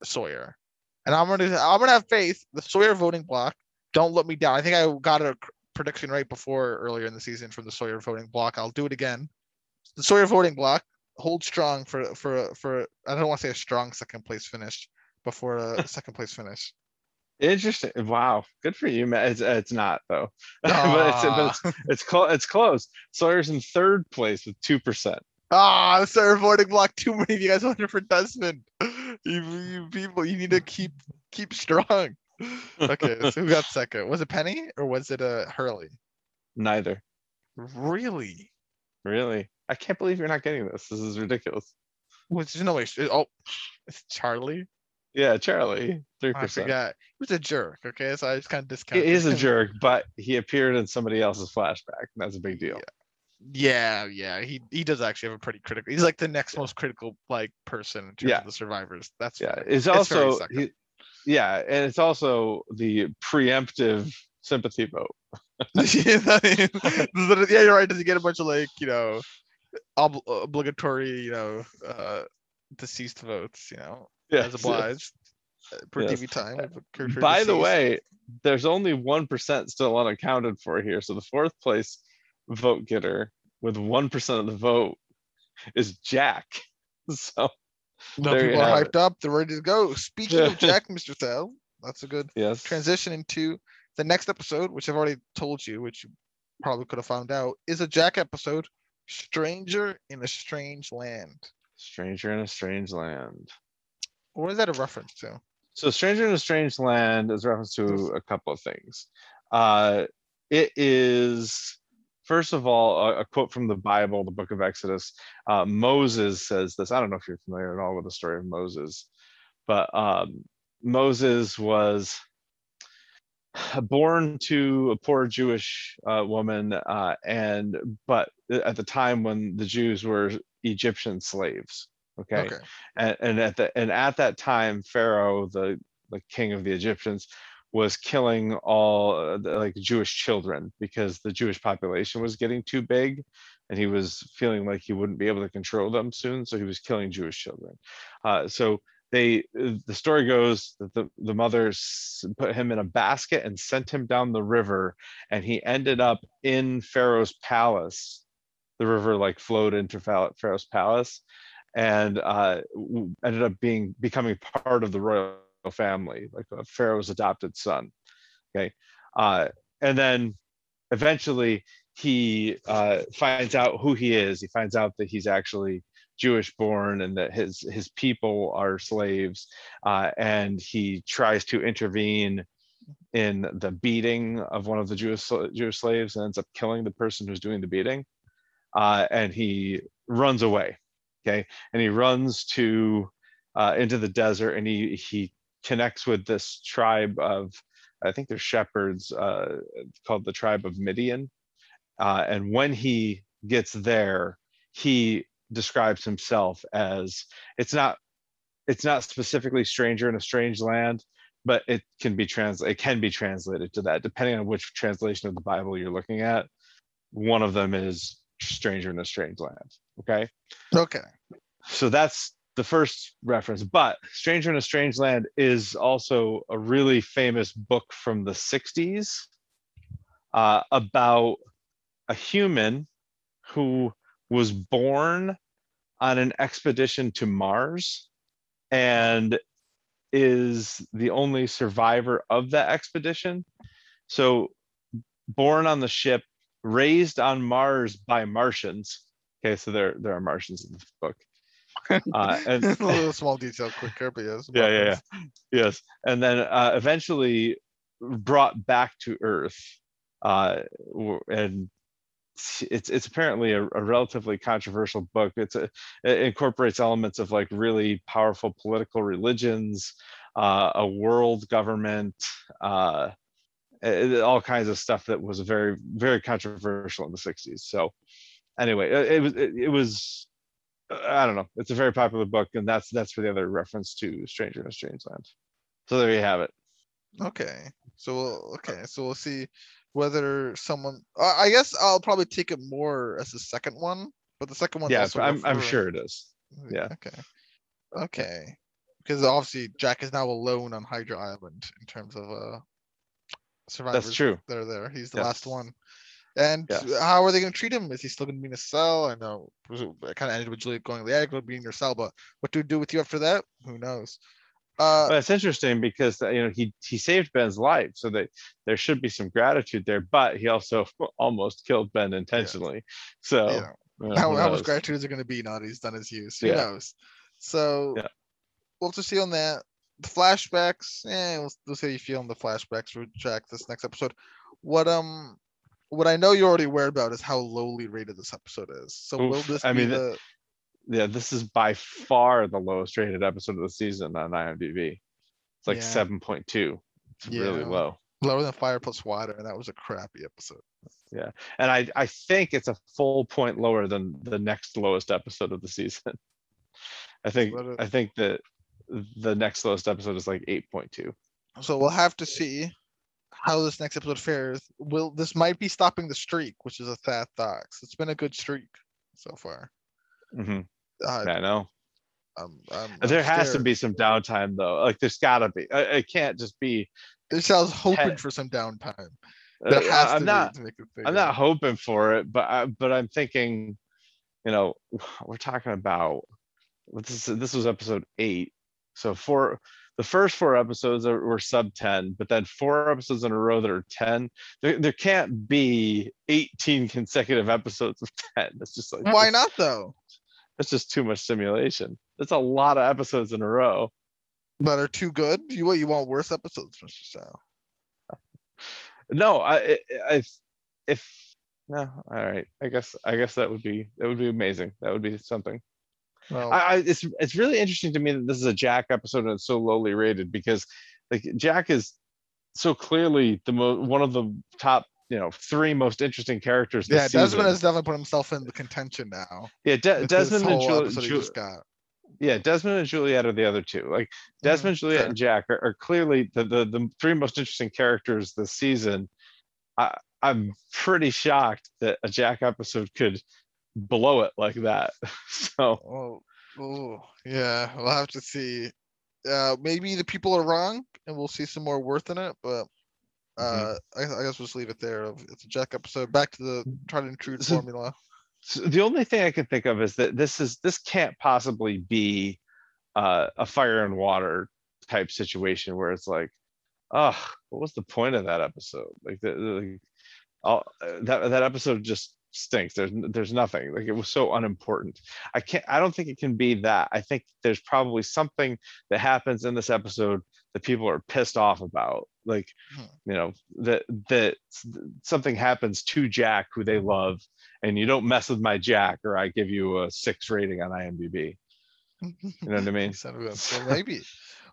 Sawyer. And I'm gonna I'm gonna have faith. The Sawyer voting block. Don't let me down. I think I got a prediction right before earlier in the season from the Sawyer voting block. I'll do it again. The Sawyer voting block hold strong for for for I don't want to say a strong second place finish before a second place finish. Interesting. Wow, good for you, man. It's it's not though, but it's but it's it's close. It's close. Sawyer's in third place with two percent. Ah, the Sawyer voting block. Too many of you guys voted for Desmond. You, you people, you need to keep keep strong. Okay, so who got second? Was it Penny or was it uh Hurley? Neither. Really? Really, I can't believe you're not getting this. This is ridiculous. Was no way. Oh, it's Charlie. Yeah, Charlie, three oh, percent. Yeah, He was a jerk. Okay, so I just kind of He discounted. is a jerk, but he appeared in somebody else's flashback. and That's a big deal. Yeah, yeah. He he does actually have a pretty critical. He's like the next most critical like person in terms Yeah. of the survivors. That's Yeah, fair. it's also he, yeah, and it's also the preemptive sympathy vote. yeah, I mean, literally- yeah, you're right. Does he get a bunch of like you know, ob- obligatory you know, uh, deceased votes? You know, Yeah. as obliged uh, per Yes. TV time. character By the way, there's only one percent still unaccounted for here. So the fourth place vote getter with one percent of the vote is Jack. So No, people are hyped up. They're ready to go. Speaking of Jack, Mr. Thel, that's a good yes, transition into the next episode, which I've already told you, which you probably could have found out, is a Jack episode. Stranger in a Strange Land. stranger in a strange land. What is that a reference to? So Stranger in a Strange Land is a reference to a couple of things. Uh, it is, first of all, a, a quote from the Bible, the book of Exodus. Uh, Moses says this. I don't know if you're familiar at all with the story of Moses, but um, Moses was born to a poor Jewish uh, woman, uh, and but at the time when the Jews were Egyptian slaves. Okay Okay. and, and at the and at that time pharaoh the the king of the egyptians was killing all uh, the, like jewish children because the jewish population was getting too big and he was feeling like he wouldn't be able to control them soon so he was killing jewish children uh, so they uh, the story goes that the, the mother put him in a basket and sent him down the river and he ended up in pharaoh's palace the river like flowed into pharaoh's palace and uh, ended up being becoming part of the royal family, like a Pharaoh's adopted son. Okay, uh, and then eventually he uh, finds out who he is. He finds out that he's actually Jewish born and that his his people are slaves, uh, and he tries to intervene in the beating of one of the Jewish Jewish slaves and ends up killing the person who's doing the beating, uh, and he runs away okay? And he runs to uh, into the desert and he he connects with this tribe of i think they're shepherds uh, called the tribe of midian uh, and when he gets there he describes himself as it's not it's not specifically stranger in a strange land but it can be trans it can be translated to that depending on which translation of the bible you're looking at one of them is stranger in a strange land okay Okay. so that's the first reference but stranger in a strange land is also a really famous book from the 60s uh, about a human who was born on an expedition to mars and is the only survivor of that expedition so born on the ship raised on mars by martians okay so there there are martians in this book uh, and a little small detail quicker, but yes. yeah, yeah, yeah. Yes, and then uh, eventually brought back to Earth, uh, and it's it's apparently a, a relatively controversial book. It's a it incorporates elements of like really powerful political religions, uh, a world government, uh, it- all kinds of stuff that was very very controversial in the '60s. So anyway, it, was it, it was I don't know. It's a very popular book, and that's that's for the other reference to Stranger in a Strange Land. So there you have it. Okay. So okay, so we'll see whether someone. I guess I'll probably take it more as the second one, but the second one. yeah, I'm I'm sure it is. yeah. Okay. Okay. Because obviously Jack is now alone on Hydra Island in terms of uh survivors. That's true. they're there. He's the Yes. last one. And Yes. how are they going to treat him? Is he still going to be in a cell? I know it kind of ended with Juliet going, "Yeah, going to be in your cell," but what do we do with you after that? Who knows? Uh, But it's interesting because uh, you know he he saved Ben's life, so that there should be some gratitude there. But he also almost killed Ben intentionally. So yeah. you know, how, how much gratitude is it going to be now that he's done his use? Who Yeah. knows? So Yeah. we'll just see on that. The flashbacks, eh, we'll, we'll see how you feel on the flashbacks for Jack this next episode. What um what I know you're already aware about is how lowly rated this episode is. So will this I be mean, the Yeah, this is by far the lowest rated episode of the season on IMDb. It's like Yeah. seven point two. It's really Yeah. low. lower than Fire Plus Water, and that was a crappy episode. Yeah. And I, I think it's a full point lower than the next lowest episode of the season. I think what it- I think that the next lowest episode is like eight point two. So we'll have to see how this next episode fares. Will this might be stopping the streak, which is a sad thought. 'cause It's been a good streak so far. hmm Uh, I know. I'm, I'm, There I'm has to be some downtime though. Like there's gotta be. I- It can't just be. This I was hoping Ten- for some downtime. There Uh, has to I'm be not, to make it I'm not hoping for it, but I, but I'm thinking, you know, we're talking about, this this was episode eight. So four, the first four episodes are- were sub ten, but then four episodes in a row that are ten. There, there can't be eighteen consecutive episodes of ten. That's just like. Why not though? That's just too much simulation. That's a lot of episodes in a row. That are too good? You what? You want worse episodes, Mr. Sal? No, I, I, I, if, no, all right, I guess, I guess that would be, that would be amazing. That would be something. Well, I, I, it's, it's really interesting to me that this is a Jack episode and it's so lowly rated because like Jack is so clearly the mo, one of the top, you know, three most interesting characters. this yeah, Desmond season. has definitely put himself in the contention now. Yeah, De- Desmond and Juliet, episode he just got. yeah, Desmond and Juliet are the other two. Like Desmond, Juliet, fair. and Jack are, are clearly the, the the three most interesting characters this season. I I'm pretty shocked that a Jack episode could blow it like that. So Oh, oh, yeah, we'll have to see. Uh, maybe the people are wrong, and we'll see some more worth in it. But uh, Mm-hmm. I, I guess we'll just leave it there. It's a Jack episode. Back to the to intrude So- formula. So the only thing I can think of is that this is this can't possibly be uh, a fire and water type situation where it's like, oh, what was the point of that episode? Like the, the all, uh, that that episode just stinks. There's there's nothing. Like it was so unimportant. I can't. I don't think it can be that. I think there's probably something that happens in this episode that people are pissed off about. Like Hmm. you know that that something happens to Jack who they love and you don't mess with my jack or i give you a six rating on imdb you know what i mean Son of a- so maybe.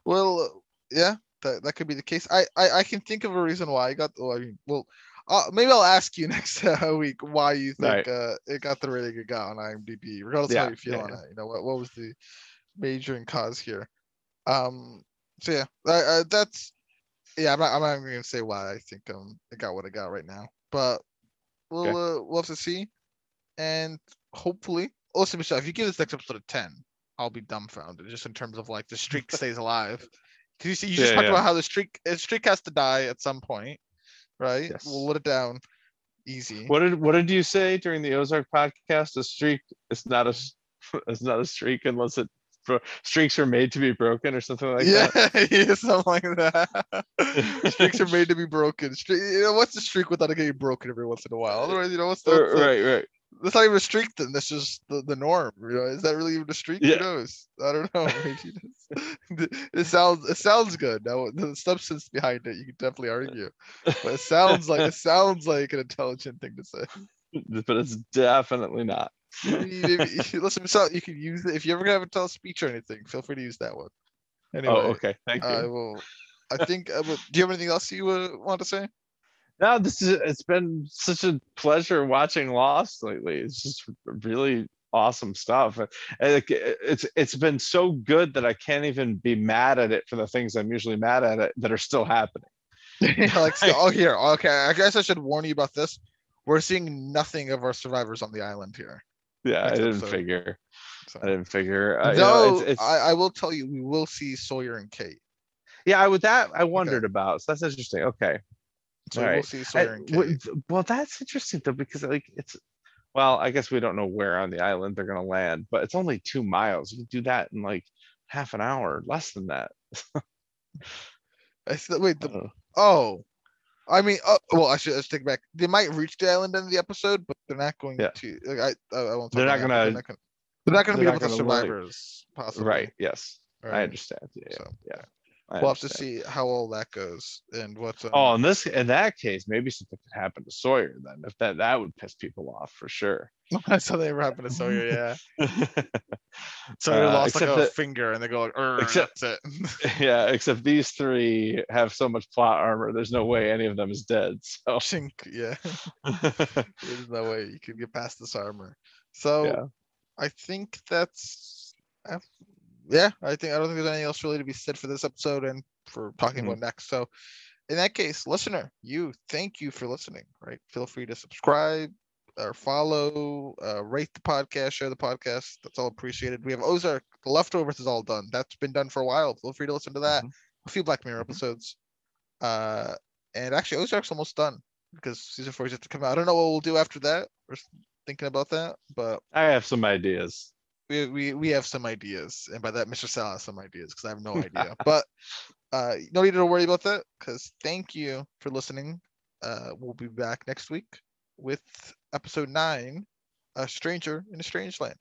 Well, yeah, that, that could be the case. I, I I can think of a reason why I got. Well, I mean, well, uh, maybe I'll ask you next uh, week why you think Right. uh, it got the rating it got on IMDb, regardless of Yeah, how you feel yeah, on yeah. it. You know, what what was the majoring cause here? Um. So yeah, uh, that's yeah. I'm not. I'm not even gonna say why I think um it got what it got right now, but we'll Okay. uh, we'll have to see, and hopefully, also Michelle, if you give this next episode a ten, I'll be dumbfounded just in terms of like the streak stays alive. Cause you see, you just talked about how the streak, a streak has to die at some point, right? Yes. We'll let it down easy. what did what did you say during the ozark podcast a streak is not a it's not a streak unless it streaks are made to be broken or something like yeah, that yeah, something like that. Streaks are made to be broken. Streak, you know, what's the streak without it getting broken every once in a while? Otherwise, you know, what's the, what's the- right right that's not even a streak then. That's just the, the norm. You know, is that really even a streak? Yeah. Who knows? I don't know. It, sounds it sounds good. Now the substance behind it, you can definitely argue. But it sounds like it sounds like an intelligent thing to say. but it's definitely not Maybe- maybe- Listen, so you can use it if you ever have a tell speech or anything. Feel free to use that one. Anyway, oh okay thank you I will. I think. Uh, do you have anything else you uh, want to say? No this is it's been such a pleasure watching lost lately. It's just really awesome stuff. It's it's been so good that i can't even be mad at it for the things i'm usually mad at it that are still happening. Yeah, like so, oh here okay i guess i should warn you about this. We're seeing nothing of our survivors on the island here. Yeah i didn't episode. figure. So. i didn't figure. Uh, you know, it's, it's, I, I will tell you we will see sawyer and kate. Yeah i with that i wondered about so that's interesting okay so we will Alright. see I- sawyer and kate well that's interesting though because like it's well i guess we don't know where on the island they're gonna land but it's only two miles. You can do that in like half an hour less than that. I th- wait the, Uh, oh i mean uh, well i should let's take it back. They might reach the island in the episode but they're not going Yeah. to like, I, I won't talk They're not about that, but gonna- they're not gonna they're not gonna they're be not able to survivors possibly. Right yes. I understand. Yeah yeah, So, yeah I we'll have to see how all that goes and what's um, Oh, in this, in that case, maybe something could happen to Sawyer then. If that, that would piss people off for sure. so they ever happened to Sawyer, yeah. Sawyer Uh, lost like a that- finger and they go like, except- that's it. yeah, except these three have so much plot armor. There's no way any of them is dead. So Chink, yeah. There's no way you could get past this armor. So Yeah. I think that's uh, yeah, I think I don't think there's anything else really to be said for this episode and for talking Mhm. about next. So in that case, listener, you thank you for listening, right? Feel free to subscribe or follow, uh, rate the podcast, share the podcast. That's all appreciated. We have Ozark, the leftovers is all done. That's been done for a while. Feel free to listen to that. A few Black Mirror Mhm. episodes. Uh and actually Ozark's almost done. because season four is yet to come out. I don't know what we'll do after that. We're thinking about that, but I have some ideas. We we we have some ideas, and by that, Mr. Sal has some ideas because I have no idea. but uh, no need to worry about that because thank you for listening. Uh, we'll be back next week with episode nine, a stranger in a strange land.